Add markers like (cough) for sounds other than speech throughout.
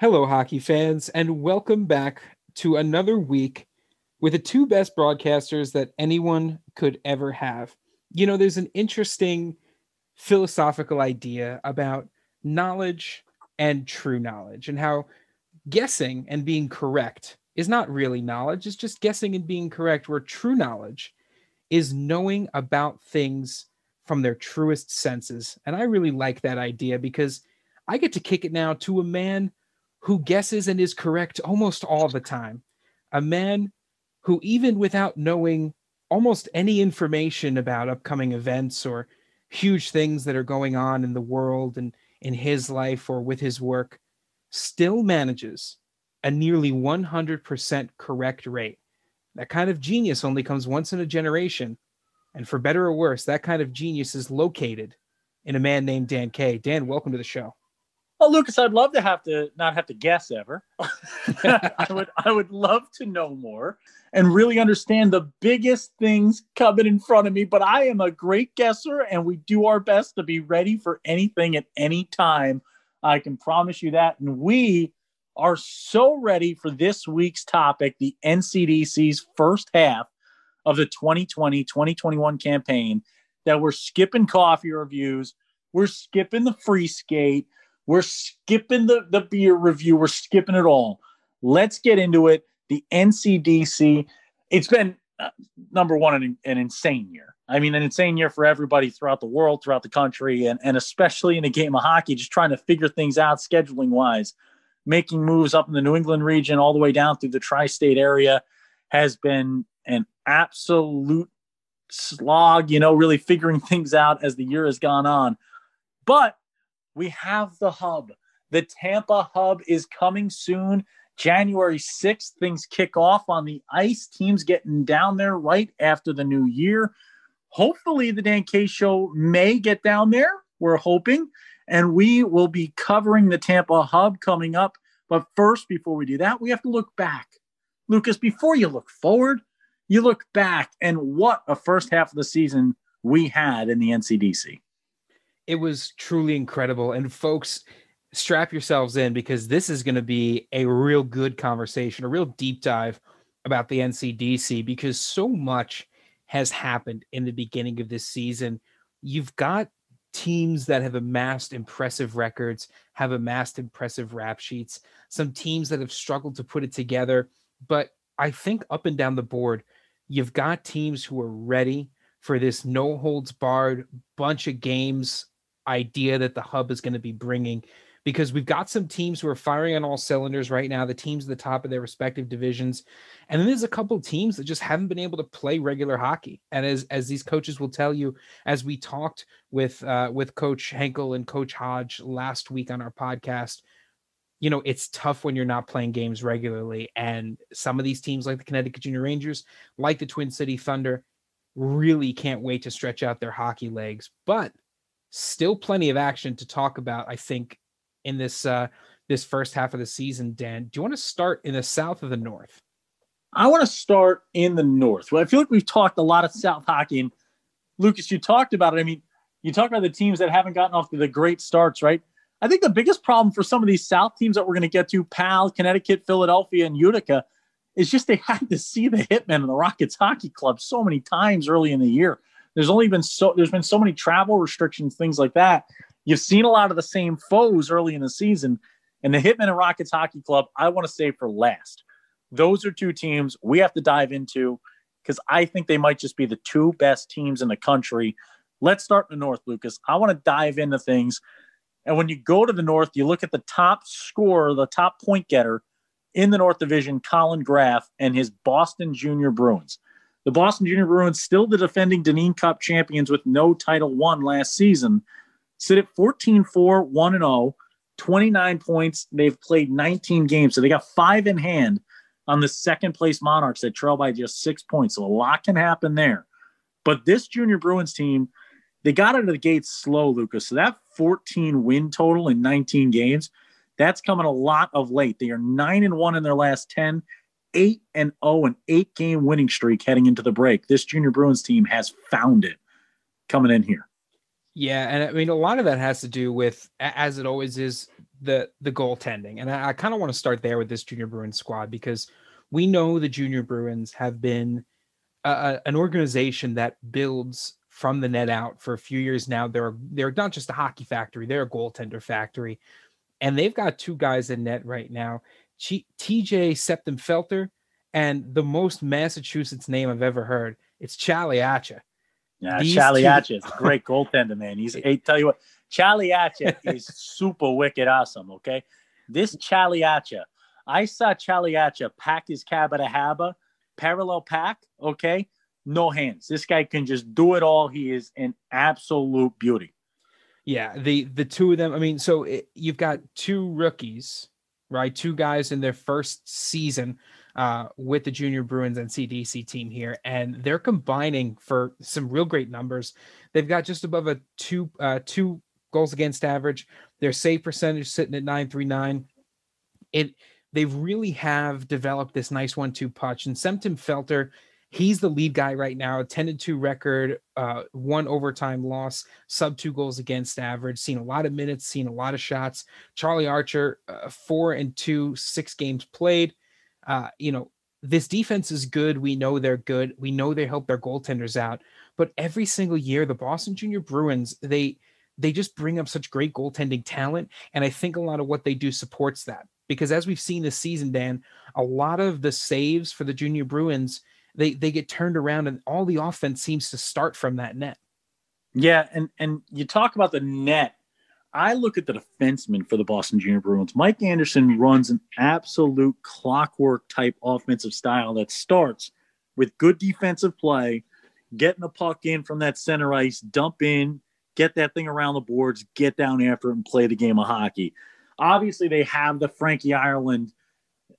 Hello, hockey fans, and welcome back to another week with the two best broadcasters that anyone could ever have. You know, there's an interesting philosophical idea about knowledge and true knowledge, and how guessing and being correct is not really knowledge, it's just guessing and being correct, where true knowledge is knowing about things from their truest senses. And I really like that idea because I get to kick it now to a man who guesses and is correct almost all the time. A man who, even without knowing almost any information about upcoming events or huge things that are going on in the world and in his life or with his work, still manages a nearly 100% correct rate. That kind of genius only comes once in a generation. And for better or worse, that kind of genius is located in a man named Dan Kay. Dan, welcome to the show. Well, Lucas, I'd love to have to not have to guess ever. (laughs) (laughs) I would I would love to know more and really understand the biggest things coming in front of me. But I am a great guesser, and we do our best to be ready for anything at any time. I can promise you that. And we are so ready for this week's topic, the NCDC's first half of the 2020 2021 campaign, that we're skipping coffee reviews, we're skipping the free skate we're skipping the, the beer review. We're skipping it all. Let's get into it. The NCDC, it's been uh, number one, an, an insane year. I mean, an insane year for everybody throughout the world, throughout the country, and, and especially in a game of hockey, just trying to figure things out scheduling wise. Making moves up in the New England region all the way down through the tri state area has been an absolute slog, you know, really figuring (laughs) things out as the year has gone on. But we have the hub. The Tampa hub is coming soon. January 6th, things kick off on the ice. Teams getting down there right after the new year. Hopefully, the Dan K show may get down there. We're hoping. And we will be covering the Tampa hub coming up. But first, before we do that, we have to look back. Lucas, before you look forward, you look back and what a first half of the season we had in the NCDC it was truly incredible. And folks, strap yourselves in because this is going to be a real good conversation, a real deep dive about the NCDC because so much has happened in the beginning of this season. You've got teams that have amassed impressive records, have amassed impressive rap sheets, some teams that have struggled to put it together. But I think up and down the board, you've got teams who are ready for this no holds barred bunch of games idea that the hub is going to be bringing because we've got some teams who are firing on all cylinders right now, the teams at the top of their respective divisions. And then there's a couple of teams that just haven't been able to play regular hockey. And as as these coaches will tell you, as we talked with uh, with Coach Henkel and Coach Hodge last week on our podcast, you know, it's tough when you're not playing games regularly. And some of these teams, like the Connecticut Junior Rangers, like the Twin City Thunder, really can't wait to stretch out their hockey legs. But still plenty of action to talk about, I think, in this uh, this first half of the season. Dan, do you want to start in the south or the north? I want to start in the north. Well, I feel like we've talked a lot of South hockey, and Lucas, you talked about it. I mean, you talk about the teams that haven't gotten off to the great starts, right? I think the biggest problem for some of these South teams that we're going to get to, Pal, Connecticut, Philadelphia, and Utica, is just they (laughs) had to see the Hitmen and the Rockets Hockey Club so many times early in the year. There's only been so there's been so many travel restrictions, things like that. You've seen a lot of the same foes early in the season, and the Hitmen and Rockets Hockey Club. I want to say for last. Those are two teams we have to dive into because I think they might just be the two best teams in the country. Let's start in the North, Lucas. I want to dive into things. And when you go to the North, you look at the top scorer, the top point getter in the North Division, Collin Graf, and his Boston Junior Bruins. The Boston Junior Bruins, still the defending Dineen Cup champions with no title won last season, sit at 14 4, 1 0, 29 points. They've played 19 games. So they got five in hand on the second place Monarchs that trail by just six points. So a lot can happen there. But this Junior Bruins team, they got out of the gates slow, Lucas. So that 14 win total in 19 games, that's coming a lot of late. They are nine and one in their last 10 8 and 0 an eight game winning streak heading into the break. This junior Bruins team has found it coming in here. Yeah, and I mean a lot of that has to do with as it always is the the goaltending, and I, I kind of want to start there with this Junior Bruins squad because we know the Junior Bruins have been an organization that builds from the net out for a few years now. They're they're not just a hockey factory; they're a goaltender factory, and they've got two guys in net right now: TJ Semptimphelter and the most Massachusetts name I've ever heard. It's Chaliacha. Yeah, Chaliacha is a great goaltender, man. He's (laughs) I tell you what, Chaliacha is super wicked awesome. Okay, this Chaliacha, I saw Chaliacha pack his cab at a haba, parallel pack. Okay, no hands. This guy can just do it all. He is an absolute beauty. Yeah, the the two of them. I mean, so it, you've got two rookies, right? Two guys in their first season uh, with the Junior Bruins NCDC team here, and they're combining for some real great numbers. They've got just above a two uh, two goals against average. Their save percentage sitting at nine three nine. It they really have developed this nice one two punch. And Semptimphelter He's the lead guy right now, 10 to 2 record, uh, one overtime loss, sub two goals against average, seen a lot of minutes, seen a lot of shots. Charlie Archer, uh, four and two, six games played. Uh, you know, this defense is good. We know they're good. We know they help their goaltenders out. But every single year, the Boston Junior Bruins, they they just bring up such great goaltending talent. And I think a lot of what they do supports that. Because as we've seen this season, Dan, a lot of the saves for the Junior Bruins they they get turned around and all the offense seems to start from that net. Yeah, and and you talk about the net. I look at the defenseman for the Boston Junior Bruins. Mike Anderson runs an absolute clockwork type offensive style that starts with good defensive play, getting the puck in from that center ice, dump in, get that thing around the boards, get down after it, and play the game of hockey. Obviously, they have the Frankie Ireland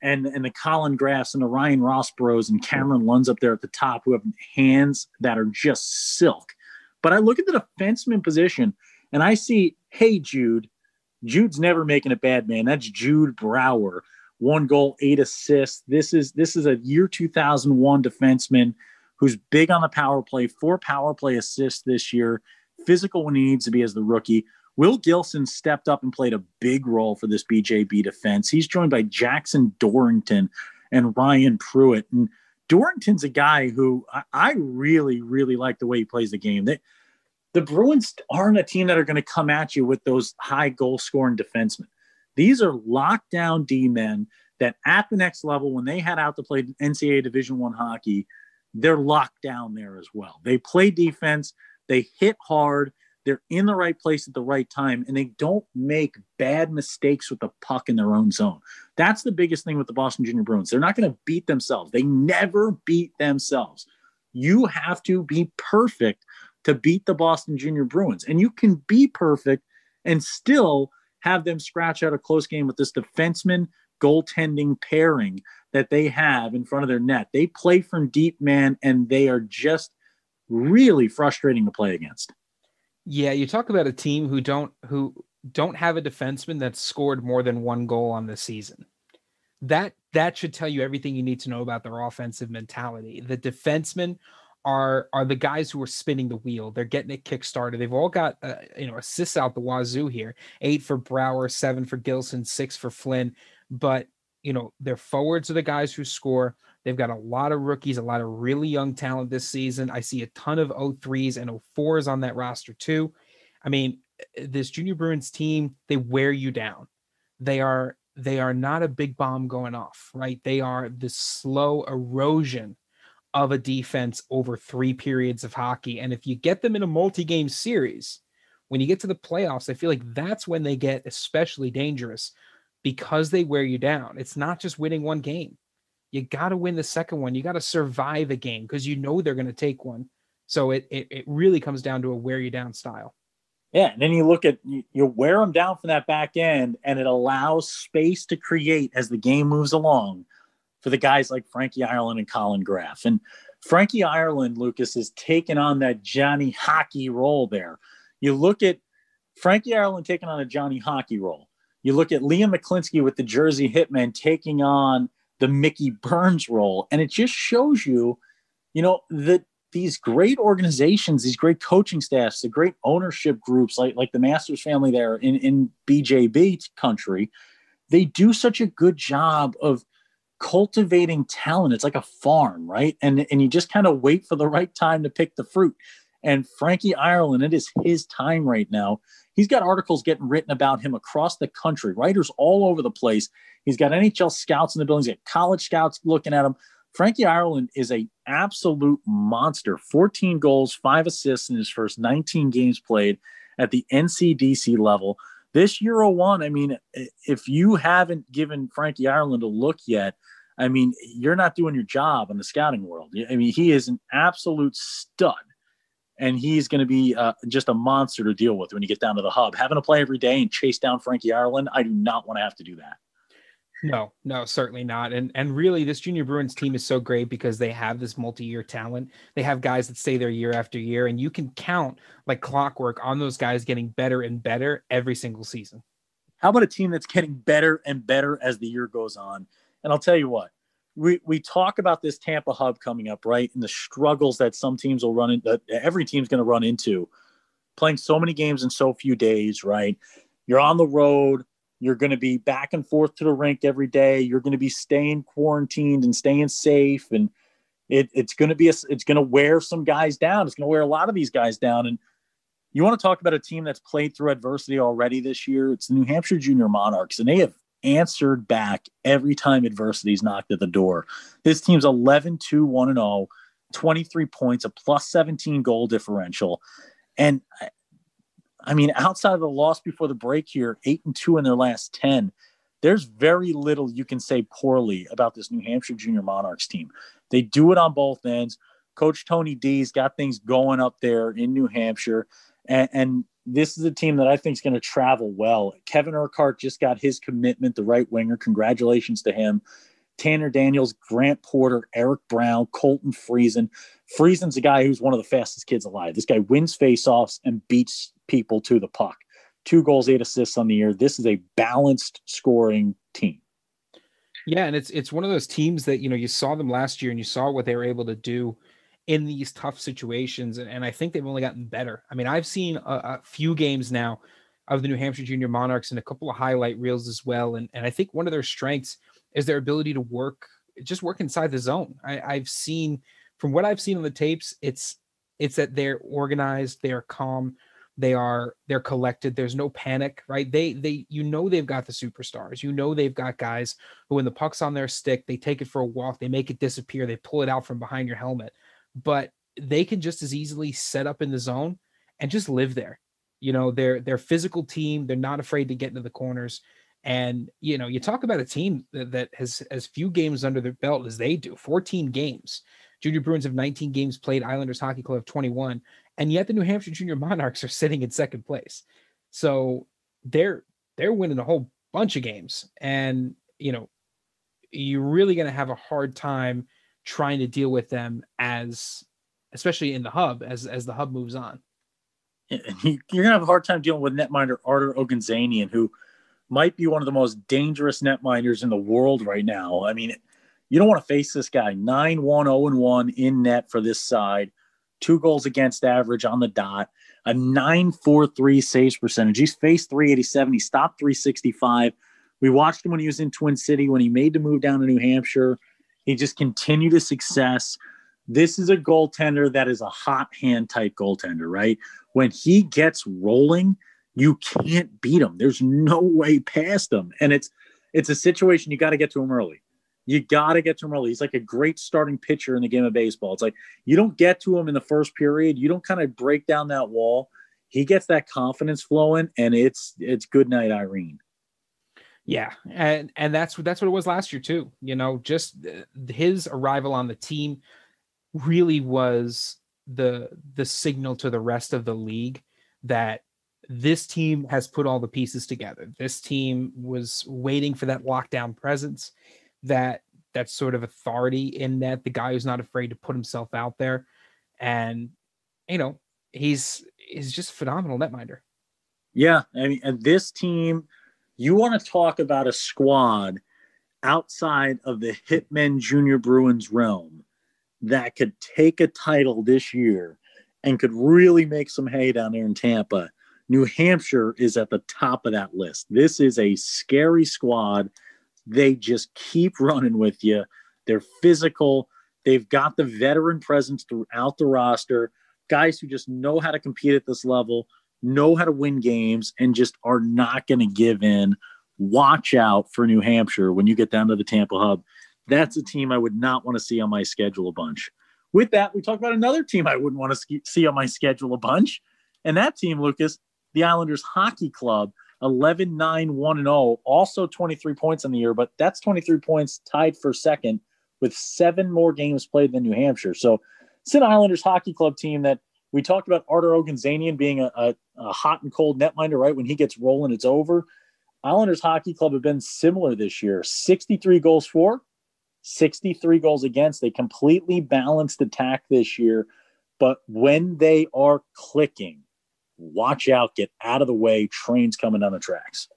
and and the Collin Graffs and the Ryan Rossbros and Cameron Lund's up there at the top who have hands that are just silk. But I look at the defenseman position and I see, hey Jude, Jude's never making a bad man. That's Jude Brower, one goal, eight assists. This is this is a year 2001 defenseman who's big on the power play, four power play assists this year, physical needs to be as the rookie. Will Gilson stepped up and played a big role for this BJB defense. He's joined by Jackson Dorrington and Ryan Pruitt. And Dorrington's a guy who I, I really, really like the way he plays the game. They, the Bruins aren't a team that are going to come at you with those high goal scoring defensemen. These are lockdown D men that at the next level, when they head out to play NCAA Division One hockey, they're locked down there as well. They play defense, they hit hard, they're in the right place at the right time and they don't make bad mistakes with the puck in their own zone. That's the biggest thing with the Boston Junior Bruins. They're not going to beat themselves. They never beat themselves. You have to be perfect to beat the Boston Junior Bruins. And you can be perfect and still have them scratch out a close game with this defenseman goaltending pairing that they have in front of their net. They play from deep, man, and they are just really frustrating to play against. Yeah, you talk about a team who don't who don't have a defenseman that's scored more than one goal on the season. That that should tell you everything you need to know about their offensive mentality. The defensemen are are the guys who are spinning the wheel. They're getting it kick started. They've all got uh, you know assists out the wazoo here. Eight for Brower, seven for Gilson, six for Flynn. But you know their forwards are the guys who score. They've got a lot of rookies, a lot of really young talent this season. I see a ton of 03s and 04s on that roster too. I mean, eh, this Junior Bruins team, they wear you down. They are they are not a big bomb going off, right? They are the slow erosion of a defense over three periods of hockey. And if you get them in a multi-game series, when you get to the playoffs, I feel like that's when they get especially dangerous because they wear you down. It's not just winning one game you got to win the second one. You got to survive a game because you know they're going to take one. So it, it, it really comes down to a wear you down style. Yeah, and then you look at you, you wear them down from that back end, and it allows space to create as the game moves along for the guys like Frankie Ireland and Colin Graff. And Frankie Ireland, Lucas, is taking on that Johnny Hockey role there. You look at Frankie Ireland taking on a Johnny Hockey role. You look at Liam McLinskey with the Jersey Hitmen taking on the Mickey Burns role. And it just shows you, you know, that these great organizations, these great coaching staffs, the great ownership groups like like the Masters family there in in BJB country, they do such a good job of cultivating talent. It's like a farm, right? And and you just kind of wait for the right time to pick the fruit. And Frankie Ireland, it is his time right now. He's got articles getting written about him across the country, writers all over the place. He's got NHL scouts in the buildings, he's got college scouts looking at him. Frankie Ireland is a absolute monster. 14 goals, five assists in his first 19 games played at the NCDC level. This Euro oh one, I mean, if you haven't given Frankie Ireland a look yet, I mean, you're not doing your job in the scouting world. I mean, he is an absolute stud, and he's going to be uh, just a monster to deal with when you get down to the hub. Having to play every day and chase down Frankie Ireland, I do not want to have to do that. No, no, certainly not. And and really, this junior Bruins team is so great because they have this multi-year talent. They have guys that stay there year after year, and you can count like clockwork on those guys getting better and better every single season. How about a team that's getting better and better as the year goes on? And I'll tell you what, we we talk about this Tampa hub coming up, right? And the struggles that some teams will run into, that every team's going to run into, playing so many games in so few days, right? You're on the road you're going to be back and forth to the rink every day. You're going to be staying quarantined and staying safe, and it, it's going to be a, it's going to wear some guys down. It's going to wear a lot of these guys down. And you want to talk about a team that's played through adversity already this year? It's the New Hampshire Junior Monarchs, and they have answered back every time adversity's knocked at the door. This team's 11 2 1 0, 23 points, a plus 17 goal differential. And I mean, outside of the loss before the break here, eight and two in their last 10, there's very little you can say poorly about this New Hampshire Junior Monarchs team. They do it on both ends. Coach Tony D's got things going up there in New Hampshire. And, and this is a team that I think is going to travel well. Kevin Urquhart just got his commitment, the right winger. Congratulations to him. Tanner Daniels, Grant Porter, Eric Brown, Colton Friesen. Friesen's a guy who's one of the fastest kids alive. This guy wins faceoffs and beats people to the puck. Two goals, eight assists on the year. This is a balanced scoring team. Yeah, and it's it's one of those teams that you know you saw them last year and you saw what they were able to do in these tough situations, and, and I think they've only gotten better. I mean, I've seen a, a few games now of the New Hampshire Junior Monarchs and a couple of highlight reels as well, and and I think one of their strengths is their ability to work just work inside the zone. I, I've seen from what I've seen on the tapes, it's it's that they're organized, they're calm, they are they're collected there's no panic right they they you know they've got the superstars you know they've got guys who when the puck's on their stick they take it for a walk they make it disappear they pull it out from behind your helmet but they can just as easily set up in the zone and just live there. You know they're they're physical team. They're not afraid to get into the corners. And you know you talk about a team that, that has as few games under their belt as they do 14 games. Junior bruins have 19 games played. Islanders hockey club have 21 and yet the New Hampshire Junior Monarchs are sitting in second place. So they're they're winning a whole bunch of games, and you know you're really going to have a hard time trying to deal with them as, especially in the hub as as the hub moves on. (laughs) You're to have a hard time dealing with netminder Artur Ogunzanian, who might be one of the most dangerous netminders in the world right now. I mean, you don't want to face this guy. 9 1 0 1 in net for this side two goals against average on the dot, a 943 saves percentage. He's faced 387. He stopped 365. We watched him when he was in Twin City, when he made the move down to New Hampshire. He just continued his success. This is a goaltender that is a hot hand type goaltender, right? When he gets rolling, you can't beat him. There's no way past him. And it's it's a situation you got to get to him early. You got to get to him early. He's like a great starting pitcher in the game of baseball. It's like you don't get to him in the first period. You don't kind of break down that wall. He gets that confidence flowing, and it's it's good night, Irene. Yeah, and and that's that's what it was last year too. You know, just uh, his arrival on the team really was the the signal to the rest of the league that this team has put all the pieces together. This team was waiting for that lockdown presence that that sort of authority in that the guy who's not afraid to put himself out there and you know he's he's just phenomenal netminder yeah i mean and this team you want to talk about a squad outside of the hitmen junior bruins realm that could take a title this year and could really make some hay down there in Tampa, New Hampshire is at the top of that list. This is a scary squad. They just keep running with you. They're physical. They've got the veteran presence throughout the roster, guys who just know how to compete at this level, know how to win games, and just are not going to give in. Watch out for New Hampshire when you get down to the Tampa Hub. That's a team I would not want to see on my schedule a bunch. With that, we talk about another team I wouldn't want to see on my schedule a bunch. And that team, Lucas, the Islanders Hockey Club, 11 9 1 0, also 23 points in the year, but that's 23 points tied for second with seven more games played than New Hampshire. So it's an Islanders Hockey Club team that we talked about Artur Ogunzanian being a, a, a hot and cold netminder, right? When he gets rolling, it's over. Islanders Hockey Club have been similar this year 63 goals for, 63 goals against. They completely balanced attack this year. But when they are clicking, watch out, get out of the way. Trains coming down the tracks.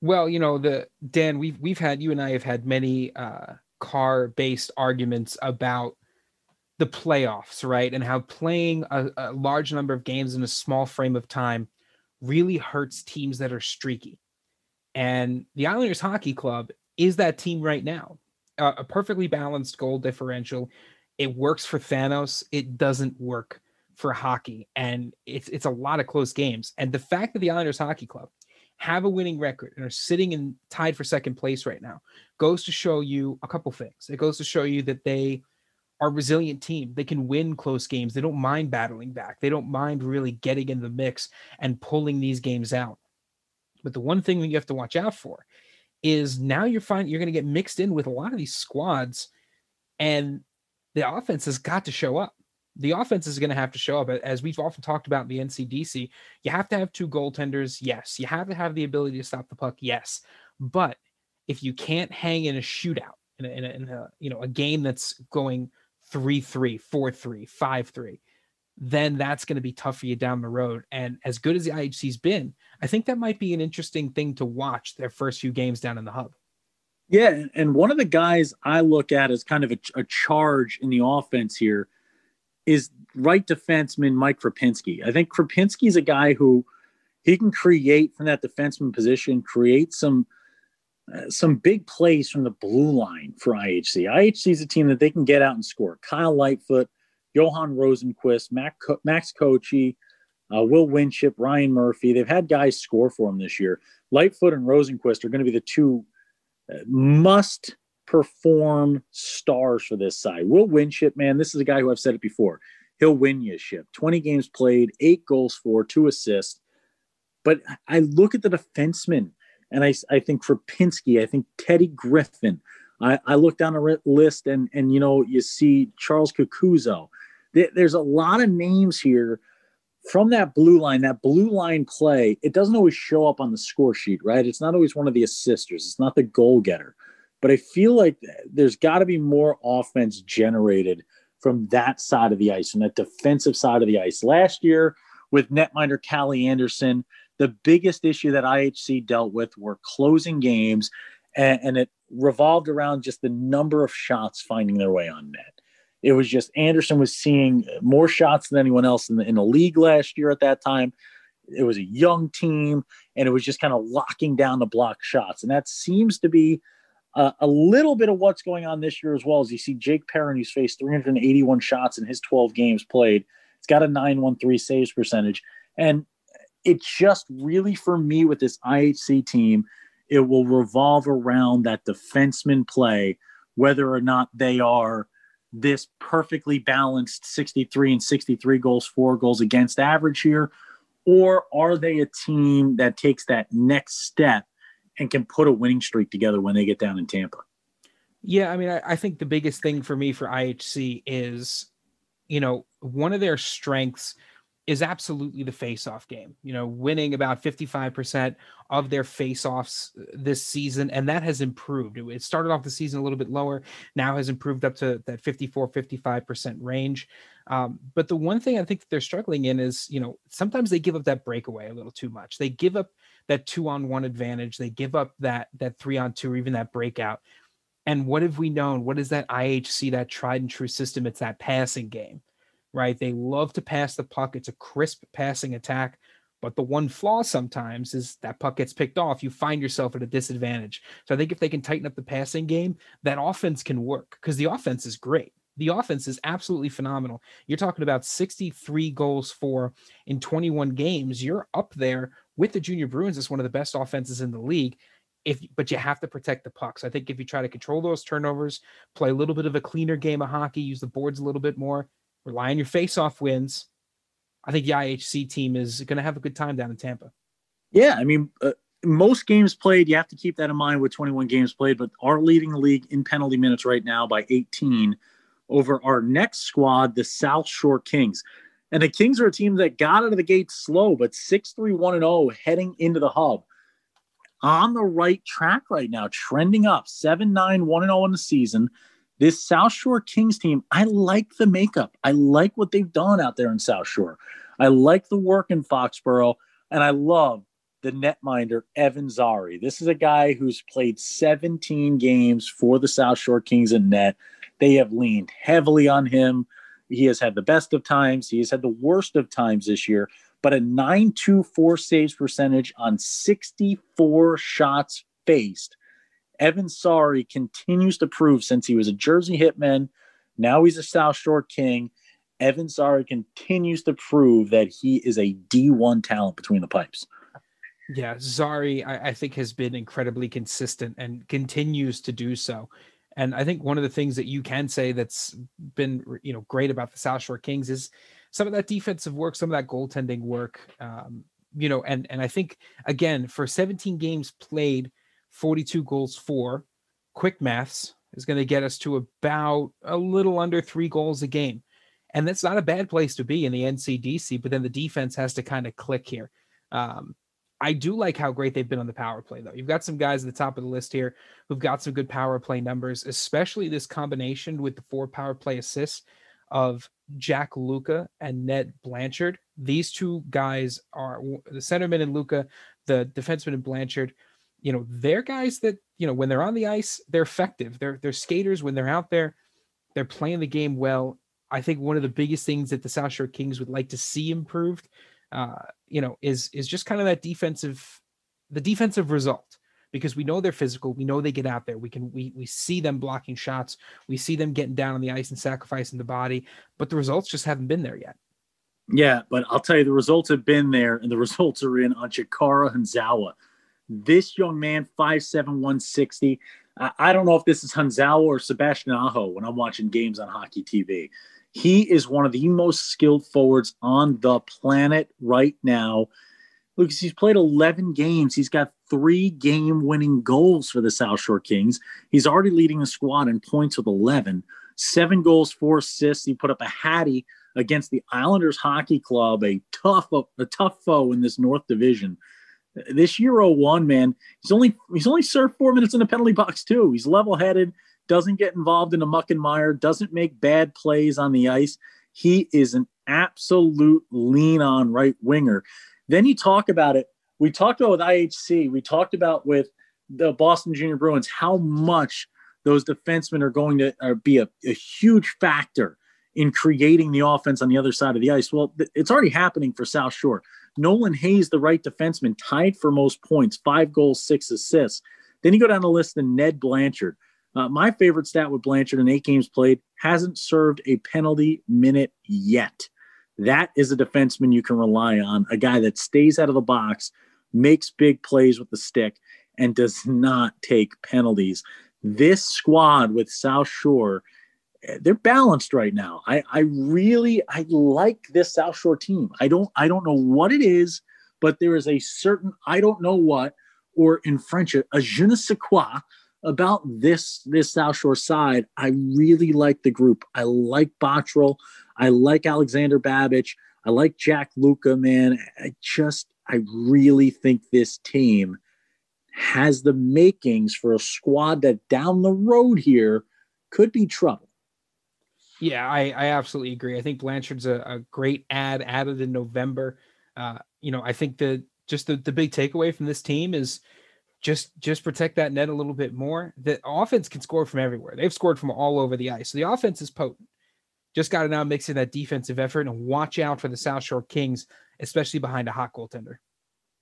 Well, you know, the Dan, we've we've had you and I have had many uh car based arguments about the playoffs, right? And how playing a, a large number of games in a small frame of time really hurts teams that are streaky. And the Islanders Hockey Club is that team right now. Uh, a perfectly balanced goal differential. It works for Thanos. It doesn't work for hockey, and it's it's a lot of close games. And the fact that the Islanders Hockey Club have a winning record and are sitting in tied for second place right now goes to show you a couple things. It goes to show you that they are resilient team. They can win close games. They don't mind battling back. They don't mind really getting in the mix and pulling these games out. But the one thing that you have to watch out for is now you're finding you're going to get mixed in with a lot of these squads and the offense has got to show up the offense is going to have to show up as we've often talked about in the ncdc you have to have two goaltenders yes you have to have the ability to stop the puck yes but if you can't hang in a shootout in a, in a, in a you know a game that's going 3-3 4-3 5-3 then that's going to be tough for you down the road. And as good as the IHC's been, I think that might be an interesting thing to watch their first few games down in the hub. Yeah, and one of the guys I look at as kind of a, a charge in the offense here is right defenseman Mike Krapinski. I think Krapinski is a guy who he can create from that defenseman position, create some uh, some big plays from the blue line for IHC. IHC is a team that they can get out and score. Kyle Lightfoot, Johan Rosenqvist, Max Kochi, uh, Will Winship, Ryan Murphy. They've had guys score for them this year. Lightfoot and Rosenquist are going to be the two uh, must perform stars for this side. Will Winship, man, this is a guy who I've said it before. He'll win you a ship. 20 games played, eight goals for, two assists. But I look at the defensemen and I, I think for Pinsky, I think Teddy Griffin. I, I look down a list and, and, you know, you see Charles Cucuzzo there's a lot of names here from that blue line, that blue line play, it doesn't always show up on the score sheet, right? It's not always one of the assisters, it's not the goal getter. But I feel like there's got to be more offense generated from that side of the ice, from that defensive side of the ice. Last year with netminder Callie Anderson, the biggest issue that IHC dealt with were closing games, and, and it revolved around just the number of shots finding their way on net. It was just Anderson was seeing more shots than anyone else in the, in the league last year at that time. It was a young team, and it was just kind of locking down the block shots. And that seems to be uh, a little bit of what's going on this year as well. As you see Jake Perrin, who's faced 381 shots in his 12 games played, it's got a 913 saves percentage. And it just really, for me, with this IHC team, it will revolve around that defenseman play, whether or not they are this perfectly balanced 63 and 63 goals, four goals against average here? Or are they a team that takes that next step and can put a winning streak together when they get down in Tampa? Yeah, I mean, I, I think the biggest thing for me for IHC is, you know, one of their strengths is absolutely the face-off game. You know, winning about 55% of their face-offs uh, this season and that has improved. It started off the season a little bit lower, now has improved up to that 54 55% range. Um, but the one thing I think they're struggling in is, you know, sometimes they give up that breakaway a little too much. They give up that 2 on 1 advantage, they give up that that 3 on 2 or even that breakout And what have we known? What is that IHC, that tried and true system? It's that passing game, right? They love to pass the puck. It's a crisp passing attack. But the one flaw sometimes is that puck gets picked off. You find yourself at a disadvantage. So I think if they can tighten up the passing game, that offense can work because the offense is great. The offense is absolutely phenomenal. You're talking about 63 goals for in 21 games. You're up there with the Junior Bruins as one of the best offenses in the league. If but you have to protect the pucks. I think if you try to control those turnovers, play a little bit of a cleaner game of hockey, use the boards a little bit more, rely on your face-off wins, I think the IHC team is going to have a good time down in Tampa. Yeah, I mean, uh, most games played, you have to keep that in mind with 21 games played, but are leading the league in penalty minutes right now by 18 over our next squad, the South Shore Kings. And the Kings are a team that got out of the gate slow, but 6 3 1 0 heading into the hub. On the right track right now, trending up 7 9 1 0 in the season. This South Shore Kings team, I like the makeup. I like what they've done out there in South Shore. I like the work in Foxborough, and I love the netminder Evan Zari. This is a guy who's played 17 games for the South Shore Kings in net. They have leaned heavily on him. He has had the best of times. He has had the worst of times this year, but a 924 saves percentage on 64 shots faced. Evan Zari continues to prove since he was a Jersey Hitman, now he's a South Shore King. Evan Zari continues to prove that he is a D1 talent between the pipes. Yeah, Zari, I, I, think, has been incredibly consistent and continues to do so. And I think one of the things that you can say that's been, you know, great about the South Shore Kings is some of that defensive work, some of that goaltending work. Um, you know, and and I think again for 17 games played, 42 goals for, quick maths is going to get us to about a little under three goals a game. And that's not a bad place to be in the NCDC, but then the defense has to kind of click here. Um, I do like how great they've been on the power play, though. You've got some guys at the top of the list here who've got some good power play numbers, especially this combination with the four power play assists of Jack Luca and Ned Blanchard. These two guys are the centerman and Luca, the defenseman and Blanchard. You know, they're guys that, you know, when they're on the ice, they're effective. They're they're skaters when they're out there, they're playing the game well. I think one of the biggest things that the South Shore Kings would like to see improved, uh, you know, is is just kind of that defensive, the defensive result because we know they're physical. We know they get out there. We can we we see them blocking shots. We see them getting down on the ice and sacrificing the body, but the results just haven't been there yet. Yeah, but I'll tell you, the results have been there, and the (laughs) results are in on Chikara Hanzawa. This young man, five seven one sixty. I don't know if this is Hanzawa or Sebastian Aho when I'm watching games on hockey TV. He is one of the most skilled forwards on the planet right now. Lucas, he's played 11 games. He's got three game winning goals for the South Shore Kings. He's already leading the squad in points with 11, seven goals, four assists. He put up a hattie against the Islanders Hockey Club, a tough, a tough foe in this North Division. This Euro one, man, he's only he's only served four minutes in the penalty box too. He's level headed doesn't get involved in a muck and mire, doesn't make bad plays on the ice. He is an absolute lean on right winger. Then you talk about it. We talked about with IHC, we talked about with the Boston Junior Bruins how much those defensemen are going to uh, be a, a huge factor in creating the offense on the other side of the ice. Well, it's already happening for South Shore. Nolan Hayes, the right defenseman, tied for most points, five goals, six assists. Then you go down the list, and Ned Blanchard, uh, my favorite stat with Blanchard in eight games played hasn't served a penalty minute yet. That is a defenseman you can rely on, a guy that stays out of the box, makes big plays with the stick, and does not take penalties. This squad with South Shore, they're balanced right now. I, I really I like this South Shore team. I don't I don't know what it is, but there is a certain I don't know what, or in French, a je ne sais quoi about this this South Shore side, I really like the group. I like Bottrell. I like Alexander Babbage. I like Jack Luca, man. I just I really think this team has the makings for a squad that down the road here could be trouble. Yeah, I, I absolutely agree. I think Blanchard's a, a great ad added in November. Uh, you know, I think the just the, the big takeaway from this team is just just protect that net a little bit more. The offense can score from everywhere. They've scored from all over the ice. So the offense is potent. Just got to now mix in that defensive effort and watch out for the South Shore Kings, especially behind a hot goaltender.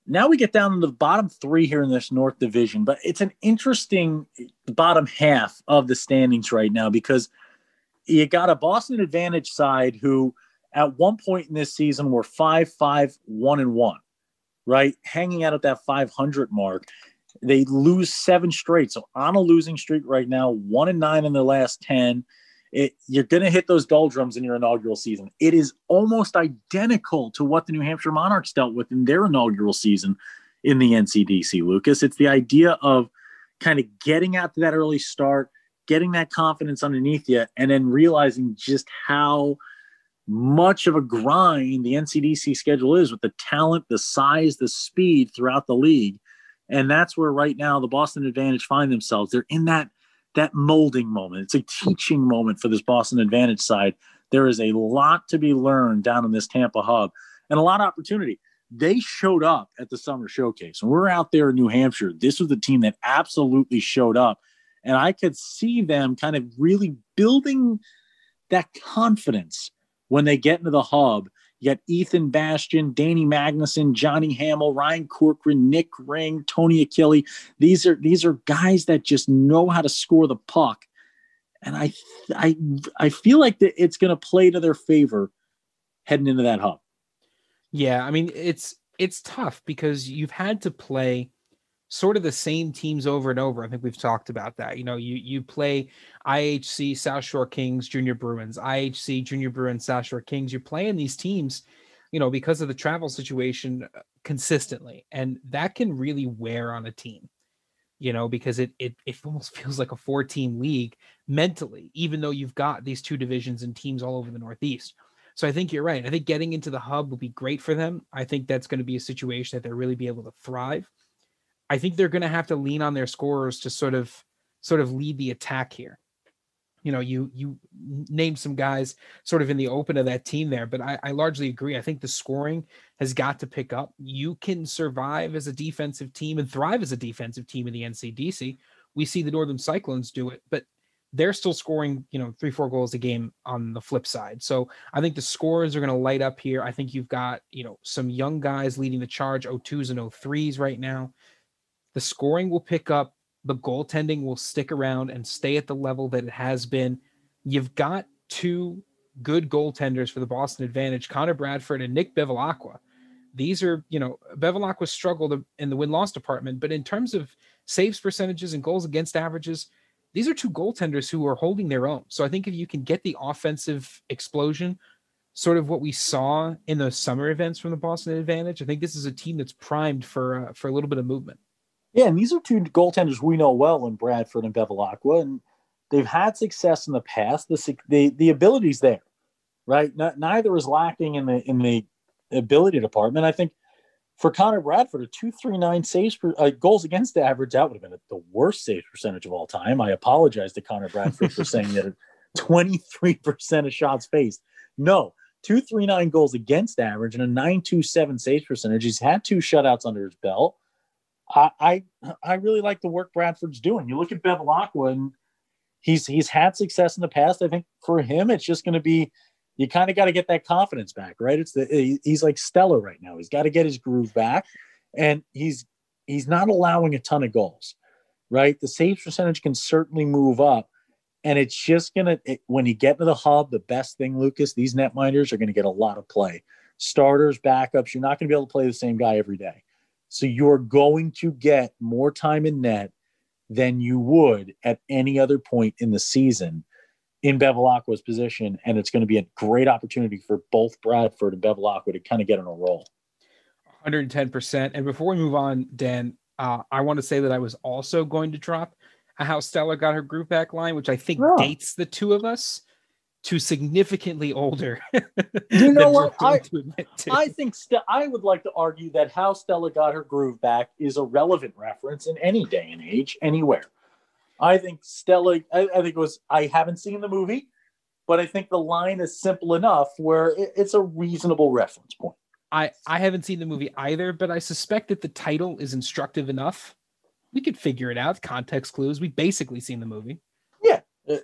Now we get down to the bottom three here in this North Division, but it's an interesting bottom half of the standings right now because you got a Boston Advantage side who, at one point in this season, were five, five, one, and one, right? Hanging out at that 500 mark. They lose seven straight. So on a losing streak right now, one and nine in their last 10 it, you're going to hit those doldrums in your inaugural season. It is almost identical to what the New Hampshire Monarchs dealt with in their inaugural season in the NCDC, Lucas. It's the idea of kind of getting out to that early start, getting that confidence underneath you, and then realizing just how much of a grind the NCDC schedule is with the talent, the size, the speed throughout the league. And that's where right now the Boston Advantage find themselves. They're in that that molding moment. It's a teaching moment for this Boston Advantage side. There is a lot to be learned down in this Tampa hub and a lot of opportunity. They showed up at the summer showcase. When we are out there in New Hampshire, this was the team that absolutely showed up. And I could see them kind of really building that confidence when they get into the hub you got Ethan Bastian, Danny Magnuson, Johnny Hamill, Ryan Corcoran, Nick Ring, Tony Achille. These are these are guys that just know how to score the puck, and I I I feel like that it's going to play to their favor heading into that hub. Yeah, I mean it's it's tough because you've had to play sort of the same teams over and over. I think we've talked about that. You know, you you play IHC South Shore Kings, Junior Bruins, IHC Junior Bruins, South Shore Kings. You're playing these teams, you know, because of the travel situation uh, consistently, and that can really wear on a team. You know, because it it it almost (laughs) feels like a four team league mentally, even though you've got these two divisions and teams all over the Northeast. So I think you're right. I think getting into the hub will be great for them. I think that's going to be a situation that they'll really be able to thrive. I think they're going to have to lean on their scorers to sort of sort of lead the attack here. You know, you you named some guys sort of in the open of that team there, but I, I largely agree. I think the scoring has got to pick up. You can survive as a defensive team and thrive as a defensive team in the NCDC. We see the Northern Cyclones do it, but they're still scoring, you know, three, four goals a game on the flip side. So I think the scores are going to light up here. I think you've got, you know, some young guys leading the charge, 02s and 03s right now. The scoring will pick up, the goaltending will stick around and stay at the level that it has been. You've got two good goaltenders for the Boston Advantage, Connor Bradford and Nick Bevilacqua. These are, you know, Bevilacqua struggled in the win loss department, but in terms of saves percentages and goals against averages, these are two goaltenders who are holding their own. So I think if you can get the offensive explosion, sort of what we saw in the summer events from the Boston Advantage, I think this is a team that's primed for uh, for a little bit of movement. Yeah, and these are two goaltenders we know well in Bradford and Bevilacqua, and they've had success in the past. The the the ability's there, right? neither is lacking in the in the ability department. I think for Connor Bradford, a two three nine saves per, uh, goals against the average that would have been the worst save percentage of all time. I apologize to Connor Bradford for saying that (laughs) twenty three percent of shots faced. No, two three nine goals against average and a nine two seven saves percentage. He's had two shutouts under his belt. I, I, really like the work Bradford's doing. You look at Bevilacqua and he's he's had success in the past. I think for him, it's just going to be you kind of got to get that confidence back, right? It's the he's like stellar right now. He's got to get his groove back, and he's he's not allowing a ton of goals, right? The save percentage can certainly move up, and it's just gonna it, when you get into the hub. The best thing, Lucas, these netminders are going to get a lot of play. Starters, backups. You're not going to be able to play the same guy every day. So you're going to get more time in net than you would at any other point in the season in Bevilacqua's position. And it's going to be a great opportunity for both Bradford and Bevilacqua to kind of get on a roll. 110%. And before we move on, Dan, uh, I want to say that I was also going to drop how Stella got her group back line, which I think oh. dates the two of us to significantly older. (laughs) you know what? I, I think St- I would like to argue that how Stella got her groove back is a relevant reference in any day and age, anywhere. I think Stella, I, I think it was, I haven't seen the movie, but I think the line is simple enough where it, it's a reasonable reference point. I, I haven't seen the movie either, but I suspect that the title is instructive enough we could figure it out. Context clues. We've basically seen the movie.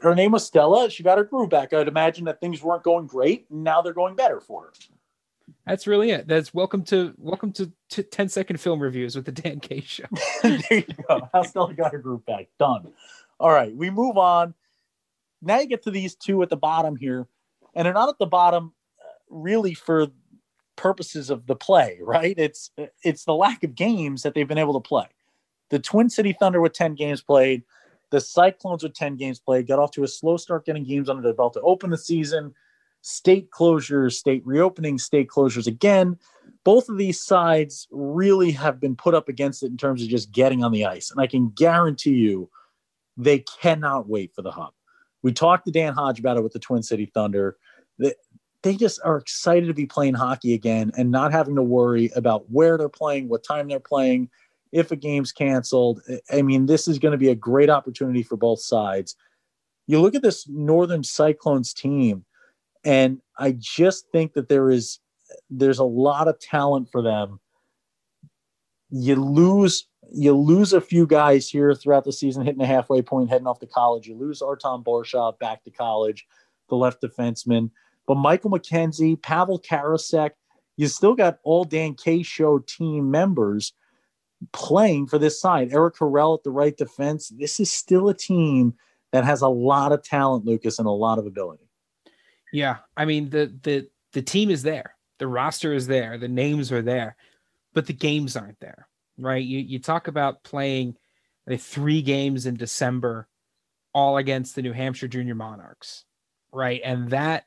Her name was Stella. She got her groove back. I'd imagine that things weren't going great. And now they're going better for her. That's really it. That's welcome to welcome to, to 10 second film reviews with the Dan K show. (laughs) there you go. How Stella got her groove back. Done. All right. We move on. Now you get to these two at the bottom here. And they're not at the bottom uh, really for purposes of the play, right? It's it's the lack of games that they've been able to play. The Twin City Thunder with 10 games played, the Cyclones with 10 games played, got off to a slow start getting games under their belt to open the season. State closures, state reopening, state closures again. Both of these sides really have been put up against it in terms of just getting on the ice. And I can guarantee you they cannot wait for the hub. We talked to Dan Hodge about it with the Twin City Thunder. They, they just are excited to be playing hockey again and not having to worry about where they're playing, what time they're playing, if a game's canceled. I mean, this is going to be a great opportunity for both sides. You look at this Northern Cyclones team, and I just think that there is there's a lot of talent for them. You lose you lose a few guys here throughout the season, hitting a halfway point, heading off to college. You lose Artem Borsov back to college, the left defenseman. But Michael McKenzie, Pavel Karasek, you still got all Dan K show team members playing for this side. Eric Harrell at the right defense. This is still a team that has a lot of talent, Lucas, and a lot of ability. Yeah, I mean the the the team is there, the roster is there, the names are there, but the games aren't there, right? You you talk about playing the three games in December, all against the New Hampshire Junior Monarchs, right? And that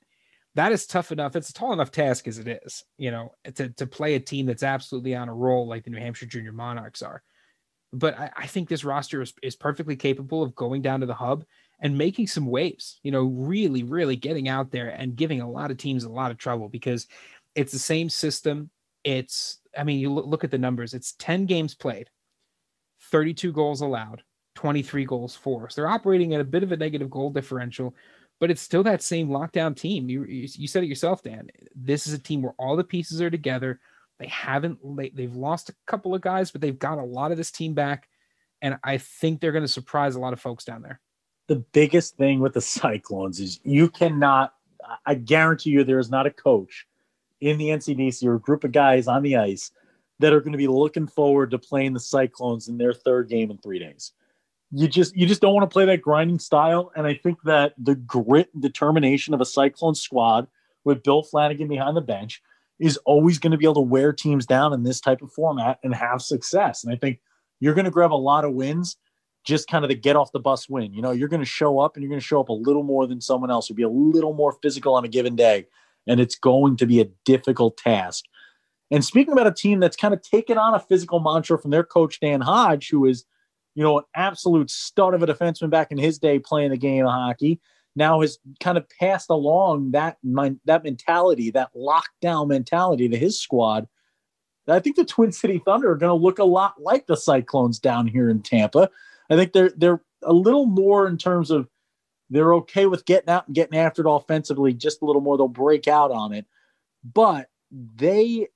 that is tough enough. It's a tall enough task as it is, you know, to, to play a team that's absolutely on a roll like the New Hampshire Junior Monarchs are. But I, I think this roster is, is perfectly capable of going down to the hub and making some waves, you know, really, really getting out there and giving a lot of teams a lot of trouble because it's the same system. It's, I mean, you look, look at the numbers, it's 10 games played, 32 goals allowed, 23 goals for. So They're operating at a bit of a negative goal differential, but it's still that same lockdown team. You, you said it yourself, Dan. This is a team where all the pieces are together. They haven't they've lost a couple of guys, but they've got a lot of this team back, and I think they're going to surprise a lot of folks down there. The biggest thing with the Cyclones is you cannot. I guarantee you, there is not a coach in the NCDC or a group of guys on the ice that are going to be looking forward to playing the Cyclones in their third game in three days you just you just don't want to play that grinding style. And I think that the grit and determination of a Cyclone squad with Bill Flanagan behind the bench is always going to be able to wear teams down in this type of format and have success. And I think you're going to grab a lot of wins, just kind of the get off the bus win. You know, you're going to show up and you're going to show up a little more than someone else. You'll be a little more physical on a given day, and it's going to be a difficult task. And speaking about a team that's kind of taken on a physical mantra from their coach Dan Hodge, who is you know, an absolute stud of a defenseman back in his day playing the game of hockey, now has kind of passed along that that mentality, that lockdown mentality to his squad. I think the Twin City Thunder are going to look a lot like the Cyclones down here in Tampa. I think they're they're a little more in terms of they're okay with getting out and getting after it offensively, just a little more. They'll break out on it, but they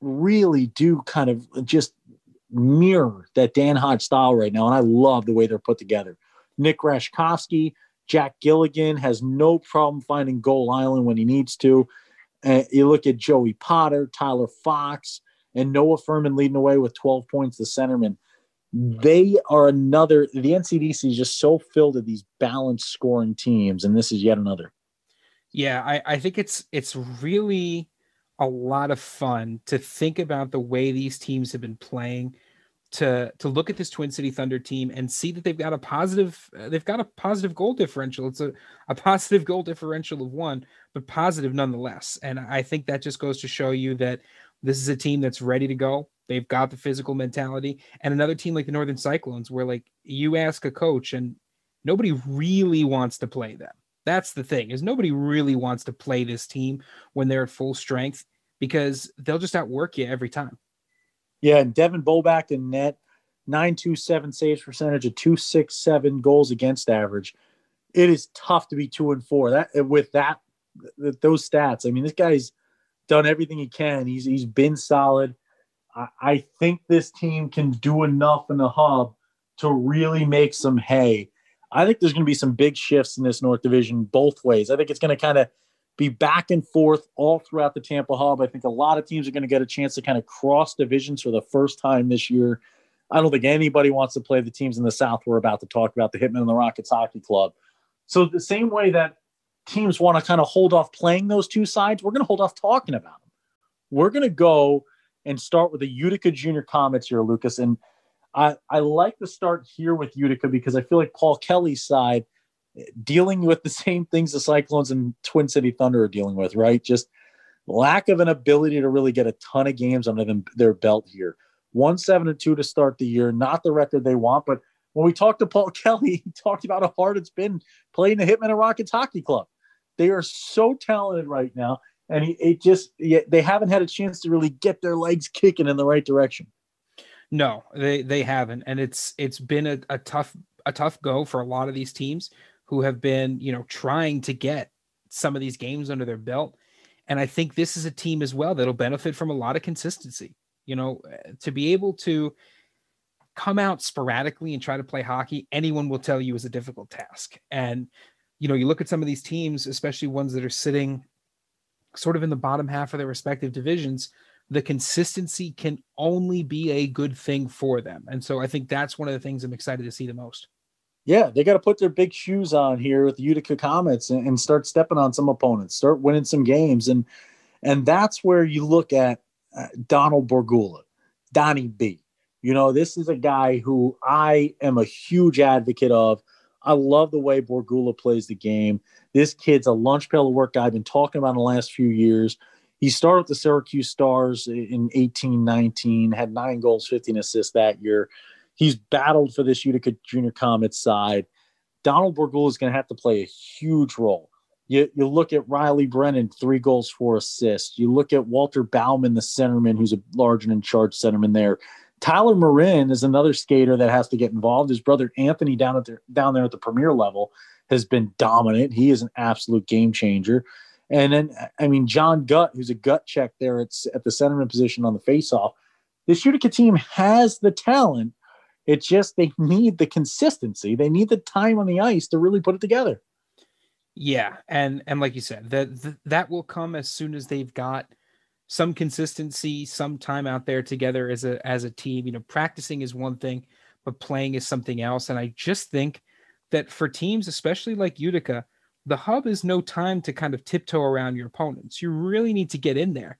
really do kind of just mirror that Dan Hodge style right now, and I love the way they're put together. Nick Rashkovsky, Jack Gilligan has no problem finding goal island when he needs to. Uh, you look at Joey Potter, Tyler Fox, and Noah Furman leading away with 12 points, the centerman. They are another, the NCDC is just so filled with these balanced scoring teams, and this is yet another. Yeah, I, I think it's it's really a lot of fun to think about the way these teams have been playing to to look at this Twin City Thunder team and see that they've got a positive uh, they've got a positive goal differential. It's a, a positive goal differential of one, but positive nonetheless. And I think that just goes to show you that this is a team that's ready to go. They've got the physical mentality. And another team like the Northern Cyclones, where like you ask a coach and nobody really wants to play them. That's the thing, is nobody really wants to play this team when they're at full strength because they'll just outwork you every time. Yeah, and Devin Boback in net, 927 saves percentage, a 267 goals against average. It is tough to be two and four. That with that those stats. I mean, this guy's done everything he can. He's he's been solid. I, I think this team can do enough in the hub to really make some hay. I think there's going to be some big shifts in this North Division both ways. I think it's going to kind of be back and forth all throughout the Tampa Hub. I think a lot of teams are going to get a chance to kind of cross divisions for the first time this year. I don't think anybody wants to play the teams in the South we're about to talk about, the Hitmen and the Rockets Hockey Club. So, the same way that teams want to kind of hold off playing those two sides, we're going to hold off talking about them. We're going to go and start with the Utica Junior Comets here, Lucas. And I, I like to start here with Utica because I feel like Paul Kelly's side dealing with the same things the Cyclones and Twin City Thunder are dealing with, right? Just lack of an ability to really get a ton of games under them, their belt here. One seven and two to start the year, not the record they want. But when we talked to Paul (laughs) Kelly, he talked about how hard it's been playing the Hitmen and Rockets Hockey Club. They are so talented right now, and it just they haven't had a chance to really get their legs kicking in the right direction. No, they they haven't, and it's it's been a, a tough a tough go for a lot of these teams who have been you know trying to get some of these games under their belt, and I think this is a team as well that'll benefit from a lot of consistency. You know, to be able to come out sporadically and try to play hockey, anyone will tell you is a difficult task. And you know, you look at some of these teams, especially ones that are sitting sort of in the bottom half of their respective divisions, the consistency can only be a good thing for them. And so I think that's one of the things I'm excited to see the most. Yeah, they got to put their big shoes on here with the Utica Comets and, and start stepping on some opponents, start winning some games, and and that's where you look at uh, Donald Borgula, Donnie B. You know, this is a guy who I am a huge advocate of I love the way Borgula plays the game. This kid's a lunch pail of work guy I've been talking about in the last few years. He started with the Syracuse Stars in 18 19, had nine goals, 15 assists that year. He's battled for this Utica Junior Comets side. Donald Borgula is going to have to play a huge role. You, you look at Riley Brennan, three goals, four assists. You look at Walter Bauman, the centerman, who's a large and in charge centerman there. Tyler Marin is another skater that has to get involved. His brother Anthony down at the, down there at the premier level has been dominant. He is an absolute game changer. And then, I mean, John Gutt, who's a gut check there at, at the centerman position on the faceoff. This Utica team has the talent. It's just they need the consistency. They need the time on the ice to really put it together. Yeah, and and like you said, that that will come as soon as they've got – some consistency, some time out there together as a as a team. You know, practicing is one thing, but playing is something else. And I just think that for teams, especially like Utica, the hub is no time to kind of tiptoe around your opponents. You really need to get in there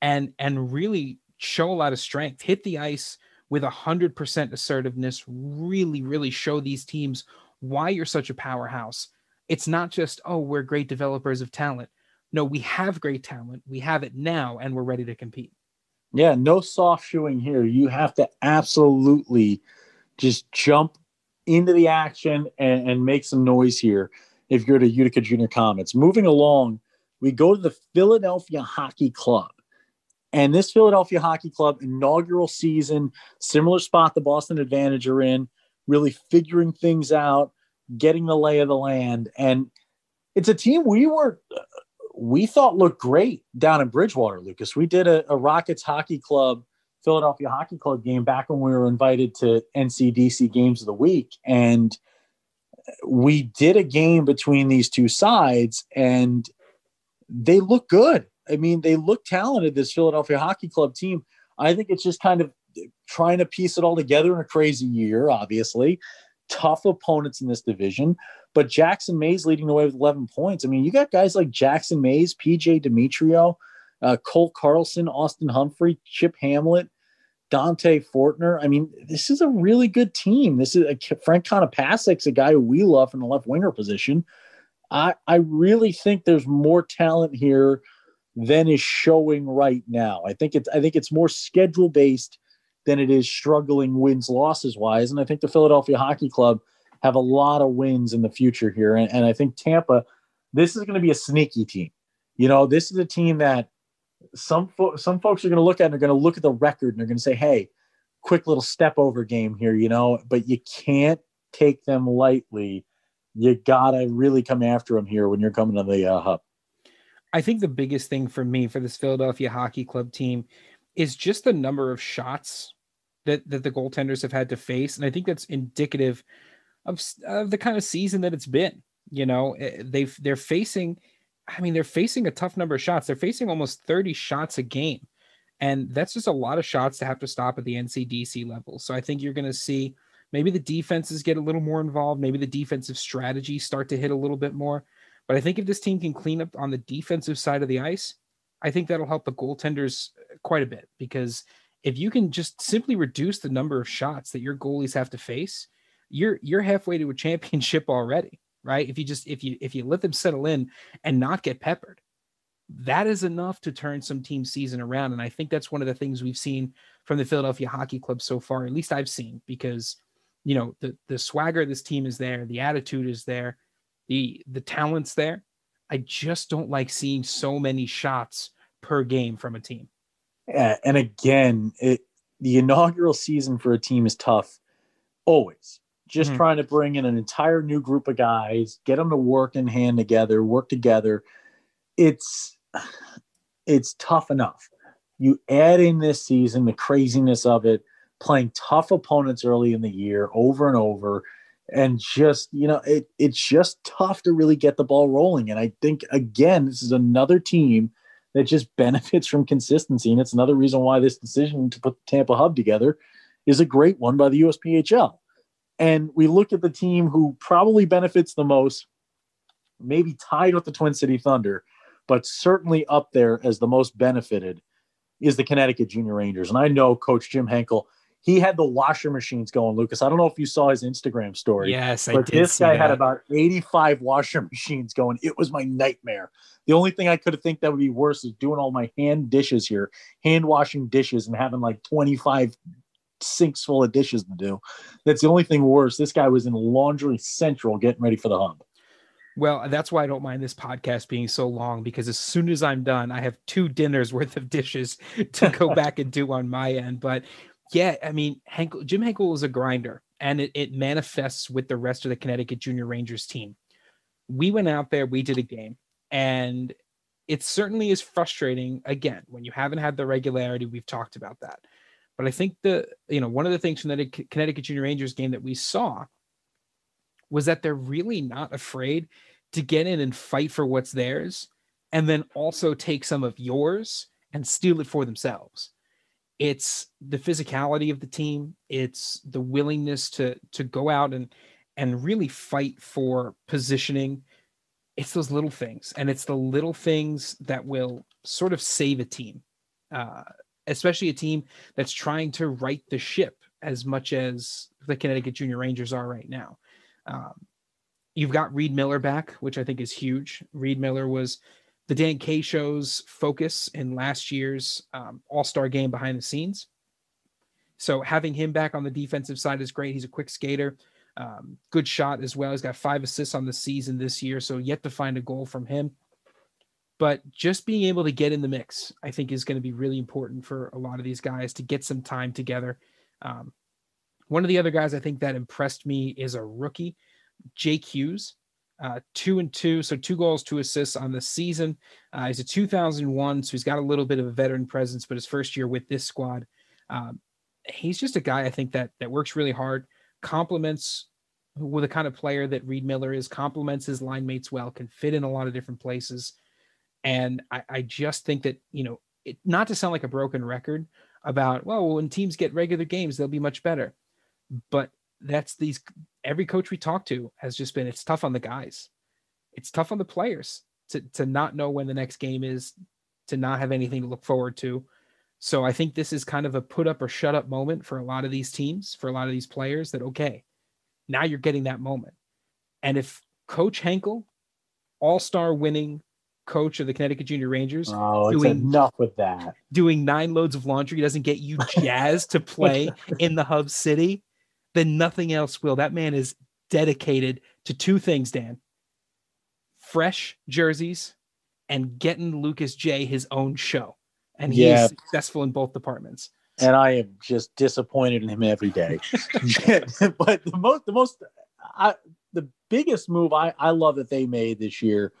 and and really show a lot of strength, hit the ice with a hundred percent assertiveness, really, really show these teams why you're such a powerhouse. It's not just, oh, we're great developers of talent no, we have great talent. We have it now, and we're ready to compete. Yeah, no soft shoeing here. You have to absolutely just jump into the action and, and make some noise here if you're the Utica Junior Comets. Moving along, we go to the Philadelphia Hockey Club. And this Philadelphia Hockey Club inaugural season, similar spot the Boston Advantage are in, really figuring things out, getting the lay of the land. And it's a team we were we thought looked great down in Bridgewater, Lucas. We did a, a, Rockets Hockey Club, Philadelphia Hockey Club game back when we were invited to NCDC Games of the Week. And we did a game between these two sides, and they look good. I mean, they look talented, this Philadelphia Hockey Club team. I think it's just kind of trying to piece it all together in a crazy year, obviously. Tough opponents in this division. But Jackson Mays leading the way with 11 points. I mean, you got guys like Jackson Mays, PJ Demetrio, uh, Carlson, Austin Humphrey, Chip Hamlet, Dante Fortner. I mean, this is a really good team. This is a, Frank Konopasek's a guy who we love from the left winger position. I, I really think there's more talent here than is showing right now. I think it's I think it's more schedule based than it is struggling wins losses wise. And I think the Philadelphia Hockey Club have a lot of wins in the future here. And, and I think Tampa, this is going to be a sneaky team. You know, this is a team that some fo- some folks are going to look at and they're going to look at the record and they're going to say, "Hey, quick little step over game here," you know. But you can't take them lightly. You gotta really come after them here when you're coming to the uh, hub. I think the biggest thing for me for this Philadelphia Hockey Club team is just the number of shots that that the goaltenders have had to face, and I think that's indicative of, of the kind of season that it's been. You know, eh, they've they're facing, I mean, they're facing a tough number of shots. They're facing almost 30 shots a game. And that's just a lot of shots to have to stop at the NCDC level. So I think you're going to see maybe the defenses get a little more involved. Maybe the defensive strategy start to hit a little bit more. But I think if this team can clean up on the defensive side of the ice, I think that'll help the goaltenders quite a bit because if you can just simply reduce the number of shots that your goalies have to face, you're you're halfway to a (laughs) championship already, right? If you just if you if you let them settle in and not get peppered, that is enough to turn some team season around. And I think that's one of the things we've seen from the Philadelphia Hockey Club so far. At least I've seen because you know the the swagger of this team is there, the attitude is there, the the talent's there. I just don't like seeing so many shots per game from a team. Yeah, and again, it the inaugural season for a team is tough always. Just mm-hmm. trying to bring in an entire new group of guys, get them to work in hand together, work together. It's it's tough enough. You add in this season the craziness of it, playing tough opponents early in the year over and over and just you know it, it's just tough to really get the ball rolling and i think again this is another team that just (laughs) benefits from consistency. And it's another reason why this decision to put the Tampa Hub together is a great one by the USPHL. And we look at the team who probably benefits the most, maybe tied with the Twin City Thunder, but certainly up there as the most benefited is the Connecticut Junior Rangers. And I know Coach Jim Henkel he had the washer machines going, Lucas. I don't know if you saw his Instagram story. Yes, but this guy that. had about 85 washer (laughs) machines going. It was my nightmare. The only thing I could have think that would be worse is doing all my hand dishes here, hand washing dishes, and having like 25 sinks full of dishes to do. That's the only thing worse. This guy was in laundry central getting ready for the hub. Well, that's why I don't mind this podcast being so long because as soon as I'm done, I have two dinners worth of dishes (laughs) to go (laughs) back and do on my end. But yeah, I mean, Jim Henkel is a grinder, and it, it manifests with the rest of the Connecticut Junior Rangers team. We went out there, we did a game, and it certainly is frustrating. Again, when you haven't had the regularity, we've talked about that. But I think the you know one of the things from the Connecticut Junior Rangers game that we saw was that they're really not afraid to get in and fight for what's theirs, and then also take some of yours and steal it for themselves it's the physicality of the team. It's the willingness to to go out and and really fight for positioning. It's those little things and it's the little things that will sort of save a team uh, especially a team that's trying to right the ship as much as the connecticut junior rangers are right now. Um, you've got reed miller back which i think is huge. Reed miller was the Dan K show's focus in last year's um, All Star game behind the scenes. So having him back on the defensive side is great. He's a quick skater, um, good shot as well. He's got five assists on the season this year, so yet to find a goal from him. But just being able to get in the mix, I think, is going to be really important for a lot of these guys to get some time together. Um, one of the other guys I think that impressed me is a rookie, Jake Hughes uh, two and two, so two goals, two assists on the season. Uh, he's a 2001, so he's got a little bit of a veteran presence, but his first year with this squad, um, he's just a guy I think that that works really hard, complements with the kind of player that Reed Miller is, complements his line mates well, can fit in a lot of different places, and I, I just think that you know, it, not to sound like a broken record about well, when teams get regular games, they'll be much better, but that's these every coach we talk to has just been it's tough on the guys. It's tough on the players to to not know when the next game is, to not have anything to look forward to. So I think this is kind of a put up or shut up moment for a lot of these teams, for a lot of these players that okay, now you're getting that moment. And if Coach Henkel, all-star winning coach of the Connecticut Junior Rangers, oh, doing, enough with that. Doing nine loads of laundry doesn't get you jazzed to play (laughs) in the hub city then nothing else will. That man is dedicated to two things, Dan fresh jerseys and getting Lucas J his own show. And he's yeah. successful in both departments. And I am just disappointed in him every day. (laughs) (laughs) but the most, the most, I, the biggest move I, I love that they made this year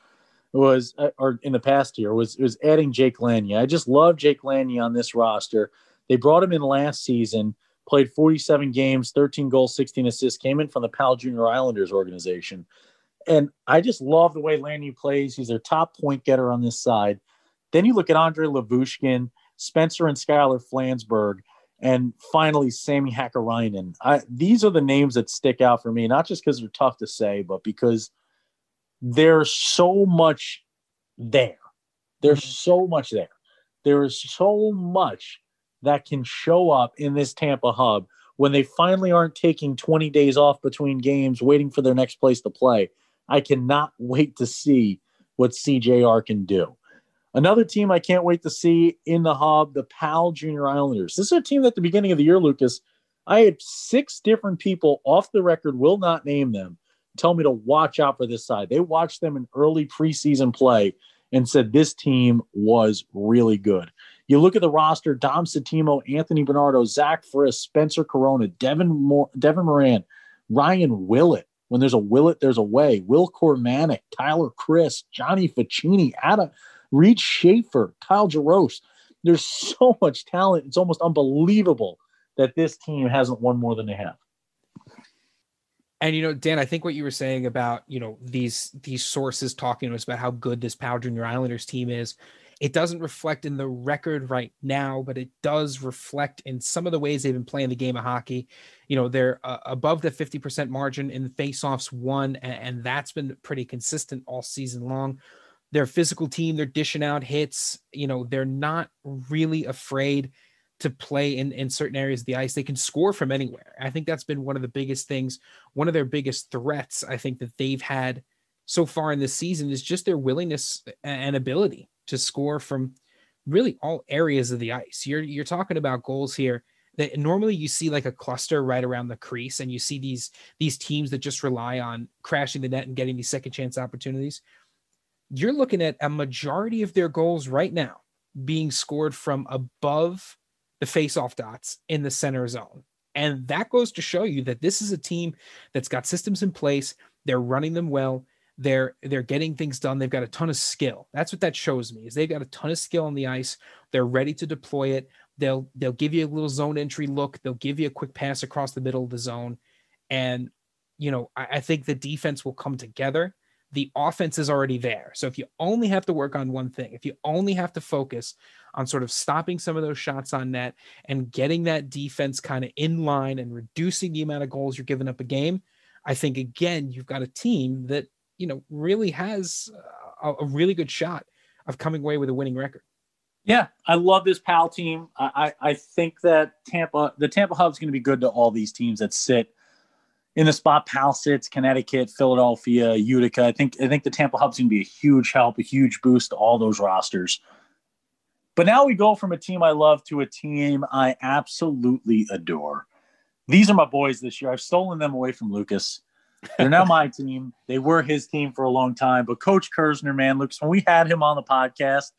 was, uh, or in the past year, was was adding Jake Lania. I just love Jake Lania on this roster. They brought him in last season played 47 games, 13 goals, 16 assists, came in from the Pal Junior Islanders organization. And I just love the way Landy plays. He's their top point getter on this side. Then you look at Andre Lavushkin, Spencer and Skylar Flansburgh, and finally Sammy Hakkarainen. I, these are the names that stick out for me, not just because they're tough to say, but because there's so much there. There's mm-hmm. so much there. There is so much that can show up in this Tampa hub when they finally aren't taking 20 days off between games, waiting for their next place to play. I cannot wait to see what CJR can do. Another team I can't wait to see in the hub, the PAL Junior Islanders. This is a team that at the beginning of the year, Lucas. I had six different people off the record, will not name them, tell me to watch out for this side. They watched them in early preseason play and said this team was really good. You look at the roster: Dom Satimo, Anthony Bernardo, Zach Friss, Spencer Corona, Devin Devin Moran, Ryan Willett. When there's a Willett, there's a way. Will Cormanic, Tyler Chris, Johnny Ficini, Adam Reed Schaefer, Kyle Jaros. There's so much talent. It's almost unbelievable that this team hasn't won more than they have. And you know, Dan, I think what you were saying about you know these these sources talking to us about how good this Pal Junior Islanders team is, it doesn't reflect in the record right now, but it does reflect in some of the ways they've been playing the game of hockey. You know, they're uh, above the 50% margin in faceoffs won, and, and that's been pretty consistent all season long. They're physical team, they're dishing out hits. You know, they're not really afraid to play in, in certain areas of the ice. They can score from anywhere. I think that's been one of the biggest things, one of their biggest threats, I think, that they've had so far in this season is just their willingness and ability to score from really all areas of the ice. You're you're talking about goals here that normally you see like a cluster right around the crease and you see these these teams that just rely on crashing the net and getting these second chance opportunities. You're looking at a majority of their goals right now being scored from above the face-off dots in the center zone. And that goes to show you that this is a team that's got systems in place. They're running them well. They're they're getting things done. They've got a ton of skill. That's what that shows me. Is they've got a ton of skill on the ice. They're ready to deploy it. They'll they'll give you a little zone entry look. They'll give you a quick pass across the middle of the zone. And you know, I, I think the defense will come together the offense is already there. So if you only have to work on one thing, if you only have to focus on sort of stopping some of those shots on net and getting that defense kind of in line and reducing the amount of goals you're giving up a game, I think again you've got a team that you know really has a, a really good shot of coming away with a winning record. Yeah, I love this PAL team. I, I, I think that Tampa, the Tampa Hub is going to be good to all these teams that sit in the spot Pal sits, Connecticut, Philadelphia, Utica. I think I think the Tampa Hub's going to be a huge help, a huge boost to all those rosters. But now we go from a team I love to a team I absolutely adore. These are my boys this year. I've stolen them away from Lucas. They're now my team. They were his team for a long time. But Coach Kersner, man, Lucas, when we had him on the podcast,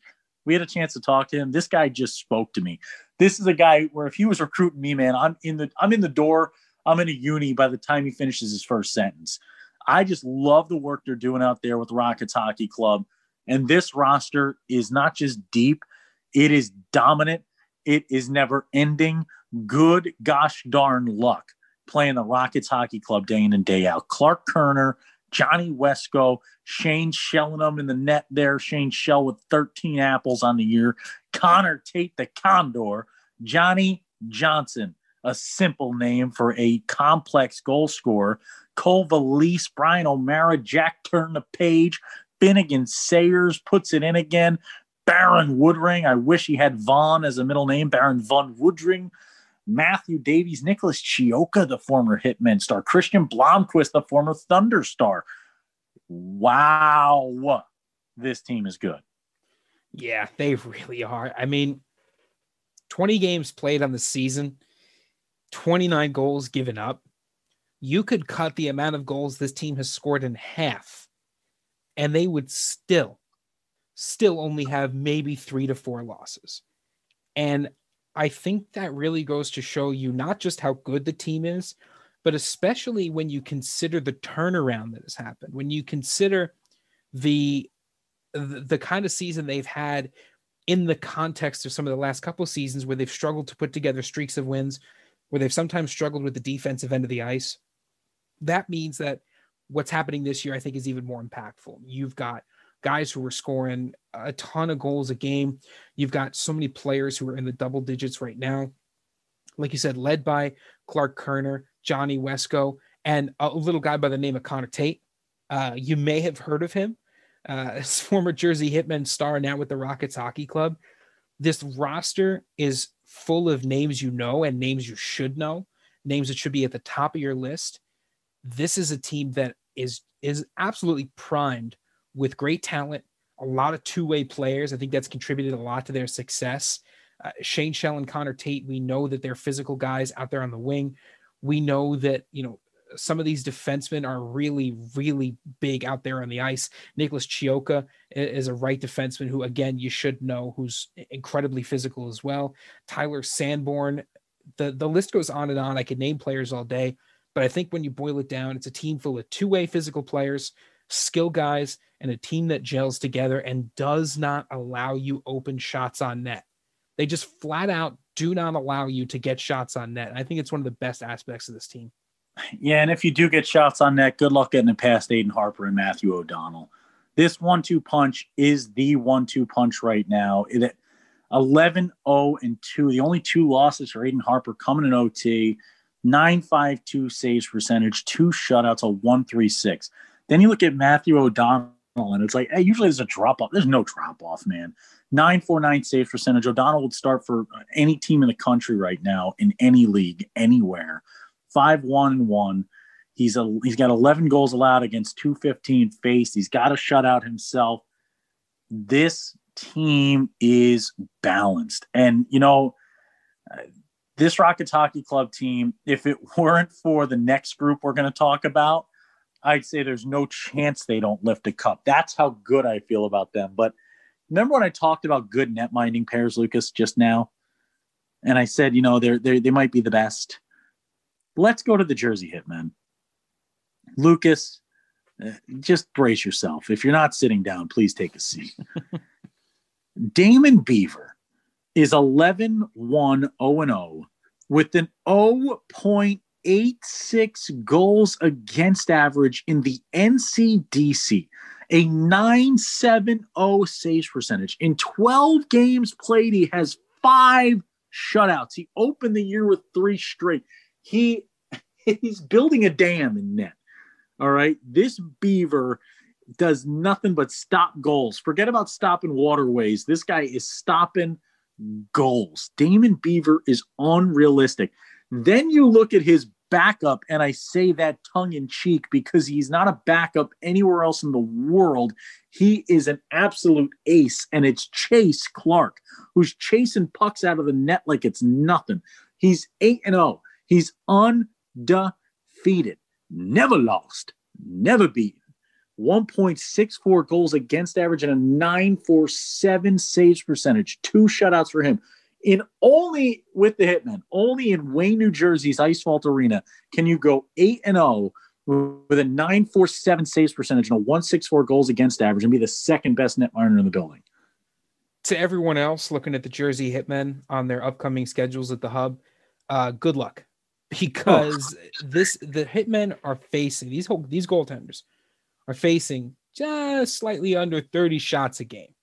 we had a chance to talk to him. This guy just spoke to me. This is a guy where if he was recruiting me, man, I'm in the I'm in the door I'm in a uni by the time he finishes his first sentence. I just love the work they're doing out there with Rockets Hockey Club. And this roster is not just deep, it is dominant. It is never ending. Good gosh darn luck playing the Rockets Hockey Club day in and day out. Clark Kerner, Johnny Wesco, Shane Shellenham in the net there. Shane Shell with 13 apples on the year. Connor Tate, the Condor. Johnny Johnson, a simple name for a complex goal scorer. Cole Valise, Brian O'Mara, Jack turn the page. Finnegan Sayers puts it in again. Baron Woodring. I wish he had Vaughn as a middle name. Baron Von Woodring. Matthew Davies, Nicholas Chioka, the former Hitman star. Christian Blomquist, the former Thunder star. Wow. This team is good. Yeah, they really are. I mean, 20 games played on the season. 29 goals given up, you could cut the amount of goals this team has scored in half, and they would still, still only have maybe three to four losses. And I think that really goes to show you not just how good the team is, but especially when you consider the turnaround that has happened, when you consider the the, kind of season they've had in the context of some of the last couple seasons where they've struggled to put together streaks of wins where they've sometimes struggled with the defensive end of the ice. That means that what's happening this year, I think, is even more impactful. You've got guys who are scoring a ton of goals a game. You've got so many players who are in the double digits right now. Like you said, led by Clark Kerner, Johnny Wesco, and a little guy by the name of Connor Tate. Uh, you may have heard of him uh, (laughs) former Jersey Hitmen star now with the Rockets Hockey Club. This roster is full of names you know and names you should know, names that should be at the top of your list. This is a team that is is absolutely primed with great talent, a lot of two-way players. I think that's contributed a lot to their success. Uh, Shane Shell and Connor Tate, we know that they're physical guys out there on the wing. We know that, you know, some of these defensemen are really, really big out there on the ice. Nicholas Chioka is a right defenseman who, again, you should know, who's incredibly physical as well. Tyler Sanborn, the, the list goes on and on. I could name players all day, but I think when you boil it down, it's a team full of two way physical players, skill guys, and a team that gels together and does not allow you open shots on net. They just flat out do not allow you to get shots on net. I think it's one of the best aspects of this team. Yeah, and if you do get shots on net, good luck getting it past Aiden Harper and Matthew O'Donnell. This one-two punch is the one-two punch right now. It 11 0 and 2. The only two losses for Aiden Harper coming in OT. 952 saves percentage, two shutouts, a 136. Then you look at Matthew O'Donnell, and it's like, hey, usually there's a drop off. There's no drop off, man. 949 save percentage. O'Donnell would start for any team in the country right now, in any league, anywhere five one and one. He's a he's got 11 goals allowed against 215 faced. He's got a shutout himself. This team is balanced, and you know. Uh, this Rockets Hockey Club team, if it (laughs) weren't for the next group we're going to talk about, I'd say there's no chance they don't lift a cup. That's how good I feel about them. But remember when I talked about good net minding pairs, Lucas, just now? And I said, you know, they're, they're they might be the best. Let's go to the Jersey Hitmen. Lucas, uh, just brace yourself. If you're not sitting down, please take a seat. (laughs) Damon Beaver is 11 1 0 0 with an 0.86 goals against average in the NCDC, a 970 saves percentage. In 12 games played, he has five shutouts. He opened the year with three straight he (laughs) he's building a dam in net. All right. This beaver does nothing but stop goals. Forget about stopping waterways. This guy is stopping goals. Damon Beaver is unrealistic. Then you look at his backup, and I say that tongue in cheek because he's not a backup anywhere else in the world. He is an absolute ace, and it's Chase Clark, who's chasing pucks out of the net like it's nothing. He's 8 and 0. He's undefeated, never lost, never beaten. 1.64 goals against average and a 947 saves percentage. Two shutouts for him. In only with the Hitmen, only in Wayne, New Jersey's Ice Vault Arena can you go 8 and 0 with a 947 saves percentage and a 164 goals against average and be the second best net miner in the building. To everyone else looking at the Jersey Hitmen on their upcoming schedules at the hub, uh, good luck because oh. (laughs) this the hitmen are facing these these goaltenders are facing just slightly under 30 shots a game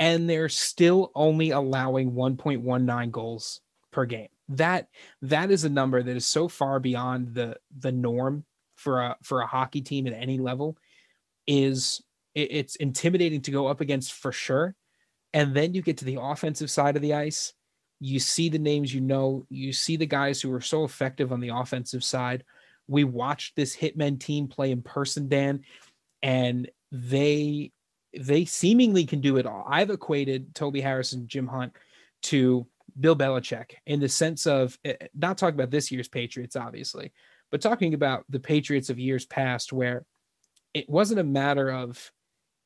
and they're still only allowing 1.19 goals per game. That that is a number that is so far beyond the the norm for a for a hockey team at any level is it, it's intimidating to go up against for sure. And then you get to the offensive side of the ice. You see the names you know, you see the guys who are so effective on the offensive side. We watched this Hitmen team play in person, Dan, and they they seemingly can do it all. I've equated Toby Harris and Jim Hunt to Bill Belichick in the sense of eh, not talking about this year's Patriots, obviously, but talking about the Patriots of years past, where it wasn't a matter of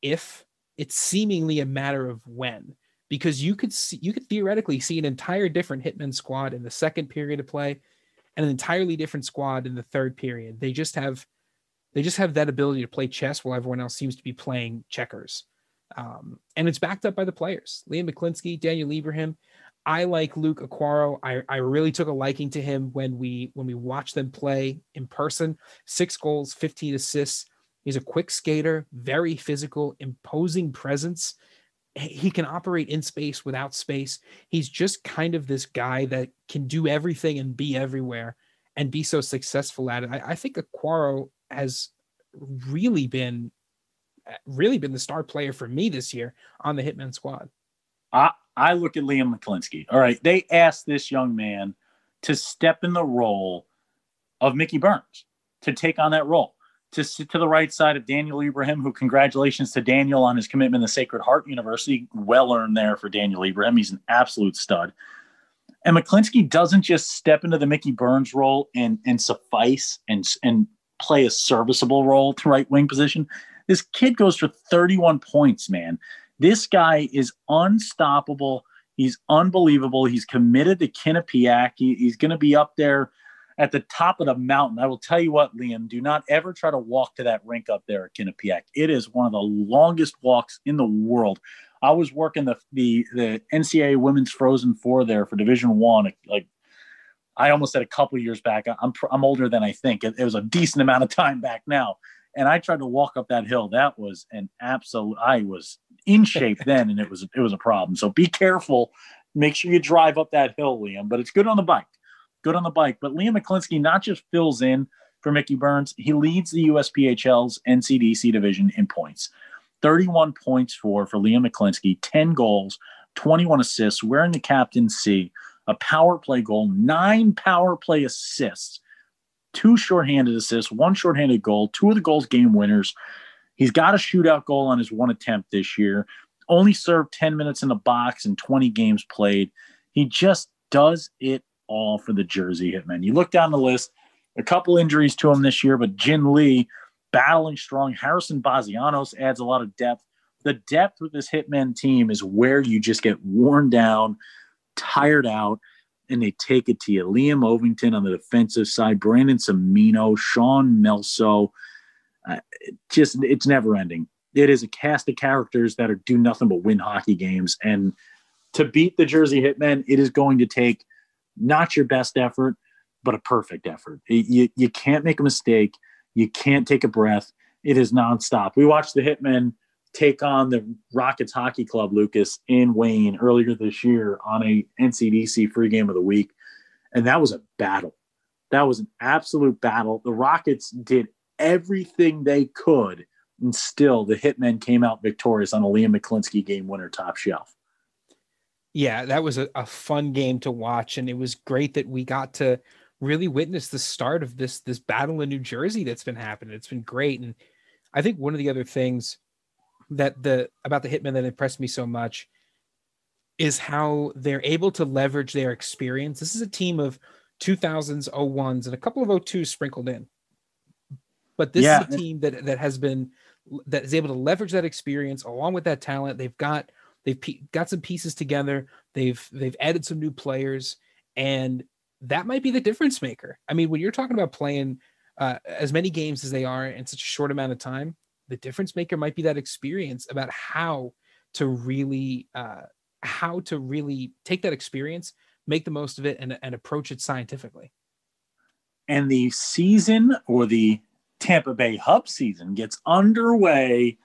if, it's seemingly a matter of when because you could see you could theoretically see an entire different hitman squad in the second period of play and an entirely different squad in the third period they just have they just have that ability to play chess while everyone else seems to be playing checkers um, and it's backed up by the players liam mclinskey daniel Ibrahim. I like Luke Okoro. I, I really took a liking to him when we when we watched them play in person. Six goals, 15 assists. He's a quick skater, very physical, imposing presence. He can operate in space without space. He's just kind of this guy that can do everything and be everywhere and be so successful at it. I, I think Okoro has really been really been the star player for me this year on the Hitman squad. I, I look at Liam McLinskey. All right. They asked this young man to step in the role of Mickey Burns, to take on that role, to sit to the right side of Daniel Ibrahim, who congratulations to Daniel on his commitment to Sacred Heart University. Well earned there for Daniel Ibrahim. He's an absolute stud. And McLinskey doesn't just step into the Mickey Burns role and and suffice and and play a serviceable role to right wing position. This kid goes for 31 points, man. This guy is unstoppable. He's unbelievable. He's committed to Quinnipiac. He, he's going to be up there at the top of the mountain. I will tell you what, Liam, do not ever try to walk to that rink up there at Quinnipiac. It is one of the longest walks in the world. I was working the the, the NCAA Women's Frozen Four there for Division One. Like I almost said a couple years back. I'm I'm older than I think. It, it was a decent amount of time back now, and I tried to walk up that hill. That was an absolute. I was in shape (laughs) then, and it was it was a problem. So be careful. Make sure you drive up that hill, Liam. But it's good on the bike. Good on the bike. But Liam McLinskey not just fills in for Mickey Burns, he leads the USPHL's NCDC division in points. 31 points for for Liam McLinskey, 10 goals, 21 assists, wearing the captain C, a power play goal, nine power play assists, two shorthanded assists, one shorthanded goal, two of the goals game winners. He's got a shootout goal on his one attempt this year. Only served 10 minutes in the box and 20 games played. He just does it all for the Jersey Hitmen. You look down the list, a couple injuries to him this year, but Jin Lee battling strong. Harrison Bazianos adds a lot of depth. The depth with this Hitmen team is where you just get worn down, tired out, and they take it to you. Liam Ovington on the defensive side, Brandon Semino, Sean Melso, uh, just it's never ending. It is a cast of characters that are do nothing but win hockey games. And to beat the Jersey Hitmen, it is going to take not your best effort, but a perfect effort. You, you can't make a mistake. You can't take a breath. It is nonstop. We watched the Hitmen take on the Rockets Hockey Club, Lucas, in Wayne earlier this year on a NCDC free game of the week. And that was a battle. That was an absolute battle. The Rockets did everything they could, and still the Hitmen came out victorious on a Liam McLinskey game winner top shelf. Yeah, that was a, a fun game to watch, and it was great that we got to really witness the start of this this battle in New Jersey that's been happening. It's been great, and I think one of the other things that the about the Hitmen that impressed me so much is how they're able to leverage their experience. This is a team of 2000s, 01s, and a couple of 02s sprinkled in. But this yeah. is a team that that has been that is able to leverage that experience along with that talent. They've got they've got some pieces together. They've they've added some new players, and that might be the difference maker. I mean, when you're talking about playing uh, as many games as they are in such a short amount of time, the difference maker might be that experience about how to really uh, how to really take that experience, make the most of it, and, and approach it scientifically. And the season or the Tampa Bay Hub season gets underway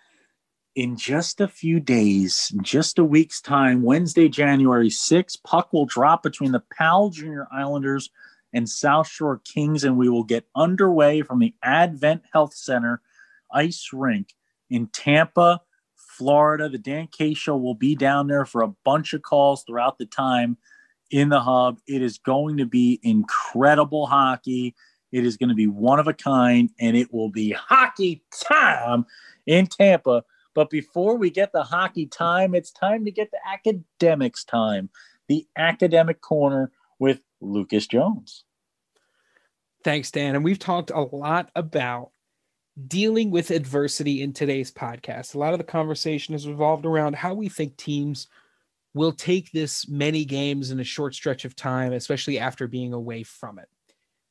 in just a few days, just a week's time, Wednesday, January 6th. Puck will drop between the PAL Junior Islanders and South Shore Kings, and we will get underway from the Advent Health Center ice rink in Tampa, Florida. The Dan K Show will be down there for a bunch of calls throughout the time in the hub. It is going to be incredible hockey. It is going to be one of a kind, and it will be hockey time in Tampa. But before we get the hockey time, it's time to get the academics time, the academic corner with Lucas Jones. Thanks, Dan. And we've talked a lot about dealing with adversity in today's podcast. A lot of the conversation has revolved around how we think teams will take this many games in a short stretch of time, especially after being away from it.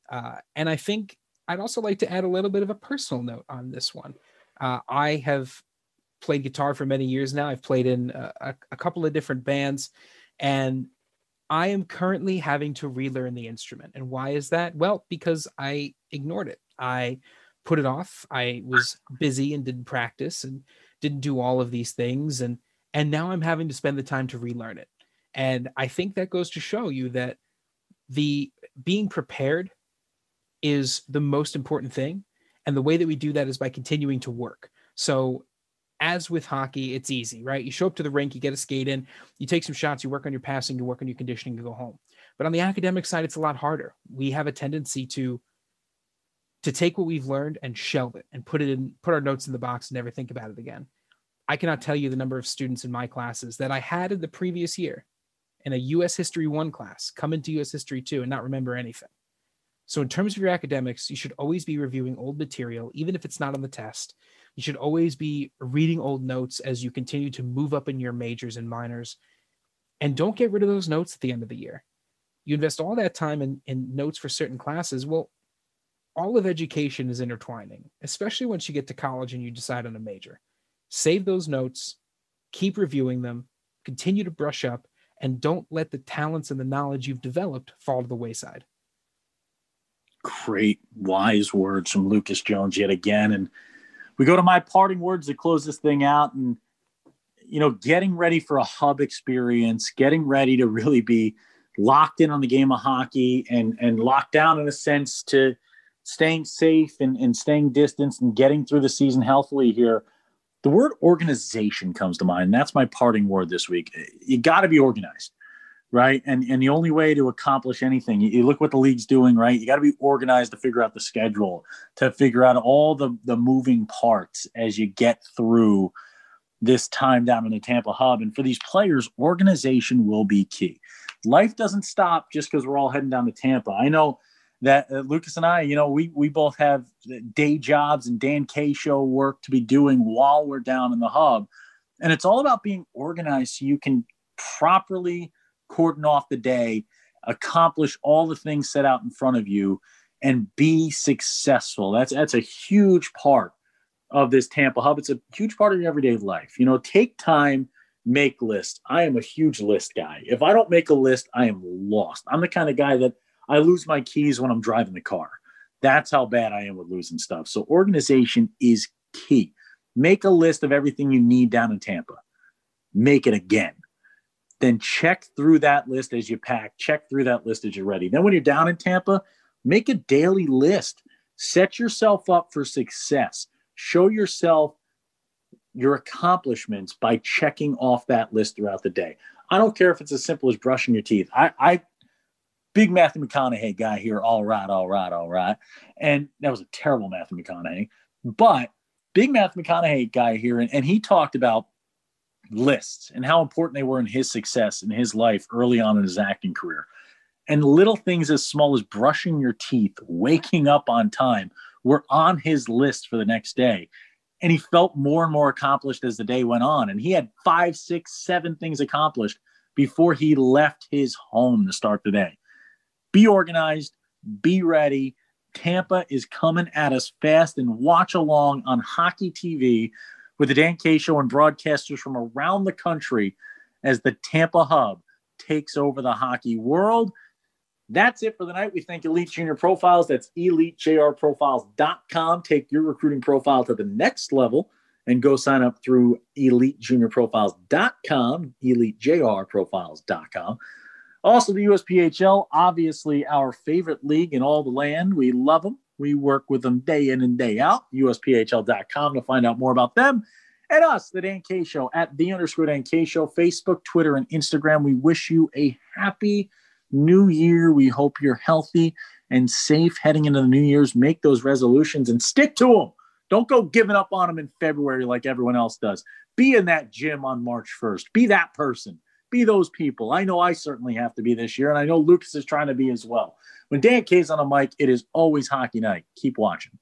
Uh, and I think I'd also like to add a little bit of a personal note on this one. Uh, I have played guitar for many years now. I've played in a, a, couple of different bands, and I am currently having to relearn the instrument. And why is that? Well, because I ignored it. I put it off. I was busy and didn't practice and didn't do all of these things. And and now I'm having to spend the time to relearn it. And I think that goes to show you that the being prepared is the most important thing. And the way that we do that is by continuing to work. So as with hockey, it's easy, right? You show up to the rink, you get a skate in, you take some shots, you work on your passing, you work on your conditioning, you go home. But on the academic side, it's a lot harder. We have a tendency to to take what we've learned and shelve it and put it in, put our notes in the box and never think about it again. I cannot tell you the number of students in my classes that I had in the previous year in a US History 1 class come into US History 2 and not remember anything. So, in terms of your academics, you should always be reviewing old material, even if it's not on the test. You should always be reading old notes as you continue to move up in your majors and minors. And don't get rid of those notes at the end of the year. You invest all that time in, in notes for certain classes. Well, all of education is intertwining, especially once you get to college and you decide on a major. Save those notes, keep reviewing them, continue to brush up, and don't let the talents and the knowledge you've developed fall to the wayside. Great, wise words from Lucas Jones yet again. And we go to my parting words to close this thing out. And, you know, getting ready for a hub experience, getting ready to really be locked in on the game of hockey and, and locked down in a sense to staying safe and, and staying distance and getting through the season healthily here the word organization comes to mind. That's my parting word this week. You got to be organized, right? And and the only way to accomplish anything, you, you look what the league's doing, right? You got to be organized to figure out the schedule, to figure out all the the moving parts as you get through this time down in the Tampa hub. And for these players, organization will be key. Life doesn't stop just because we're all heading down to Tampa. I know that uh, Lucas and I, you know, we we both have day jobs and Dan K show work to be doing while we're down in the hub, and it's all about being organized so you can properly cordon off the day, accomplish all the things set out in front of you, and be successful. That's that's a huge part of this Tampa hub. It's a huge part of your everyday life. You know, take time make list. I am a huge list guy. If I don't make a list, I am lost. I'm the kind of guy that I lose my keys when I'm driving the car. That's how bad I am with losing stuff. So organization is key. Make a list of everything you need down in Tampa. Make it again. Then check through that list as you pack. Check through that list as you're ready. Then when you're down in Tampa, make a daily list. Set yourself up for success. Show yourself your accomplishments by checking off that list throughout the day. I don't care if it's as simple as brushing your teeth. I, I big Matthew McConaughey guy here. All right, all right, all right. And that was a terrible Matthew McConaughey, but big Matthew McConaughey guy here. And, and he talked about lists and how important they were in his success in his life early on in his acting career. And little things as small as brushing your teeth, waking up on time were on his list for the next day. And he felt more and more accomplished as the day went on. And he had five, six, seven things accomplished before he left his home to start the day be organized, be ready. Tampa is coming at us fast and watch along on hockey TV with the Dan K show and broadcasters from around the country as the Tampa hub takes over the hockey world. That's it for the night. We thank Elite Junior Profiles. That's elitejrprofiles.com. Take your recruiting profile to the next level and go sign up through elitejuniorprofiles.com, elitejrprofiles.com. Also, the USPHL, obviously our favorite league in all the land. We love them. We work with them day in and day out. USPHL.com to find out more about them. And us, the Dan K Show, at the underscore Dan K Show, Facebook, Twitter, and Instagram. We wish you a happy new year. We hope you're healthy and safe heading into the New Year's. Make those resolutions and stick to them. Don't go giving up on them in February like everyone else does. Be in that gym on March 1st. Be that person be those people. I know I certainly have to be this year, and I know Lucas is trying to be as well. When Dan K's on a mic, it is always hockey night. Keep watching.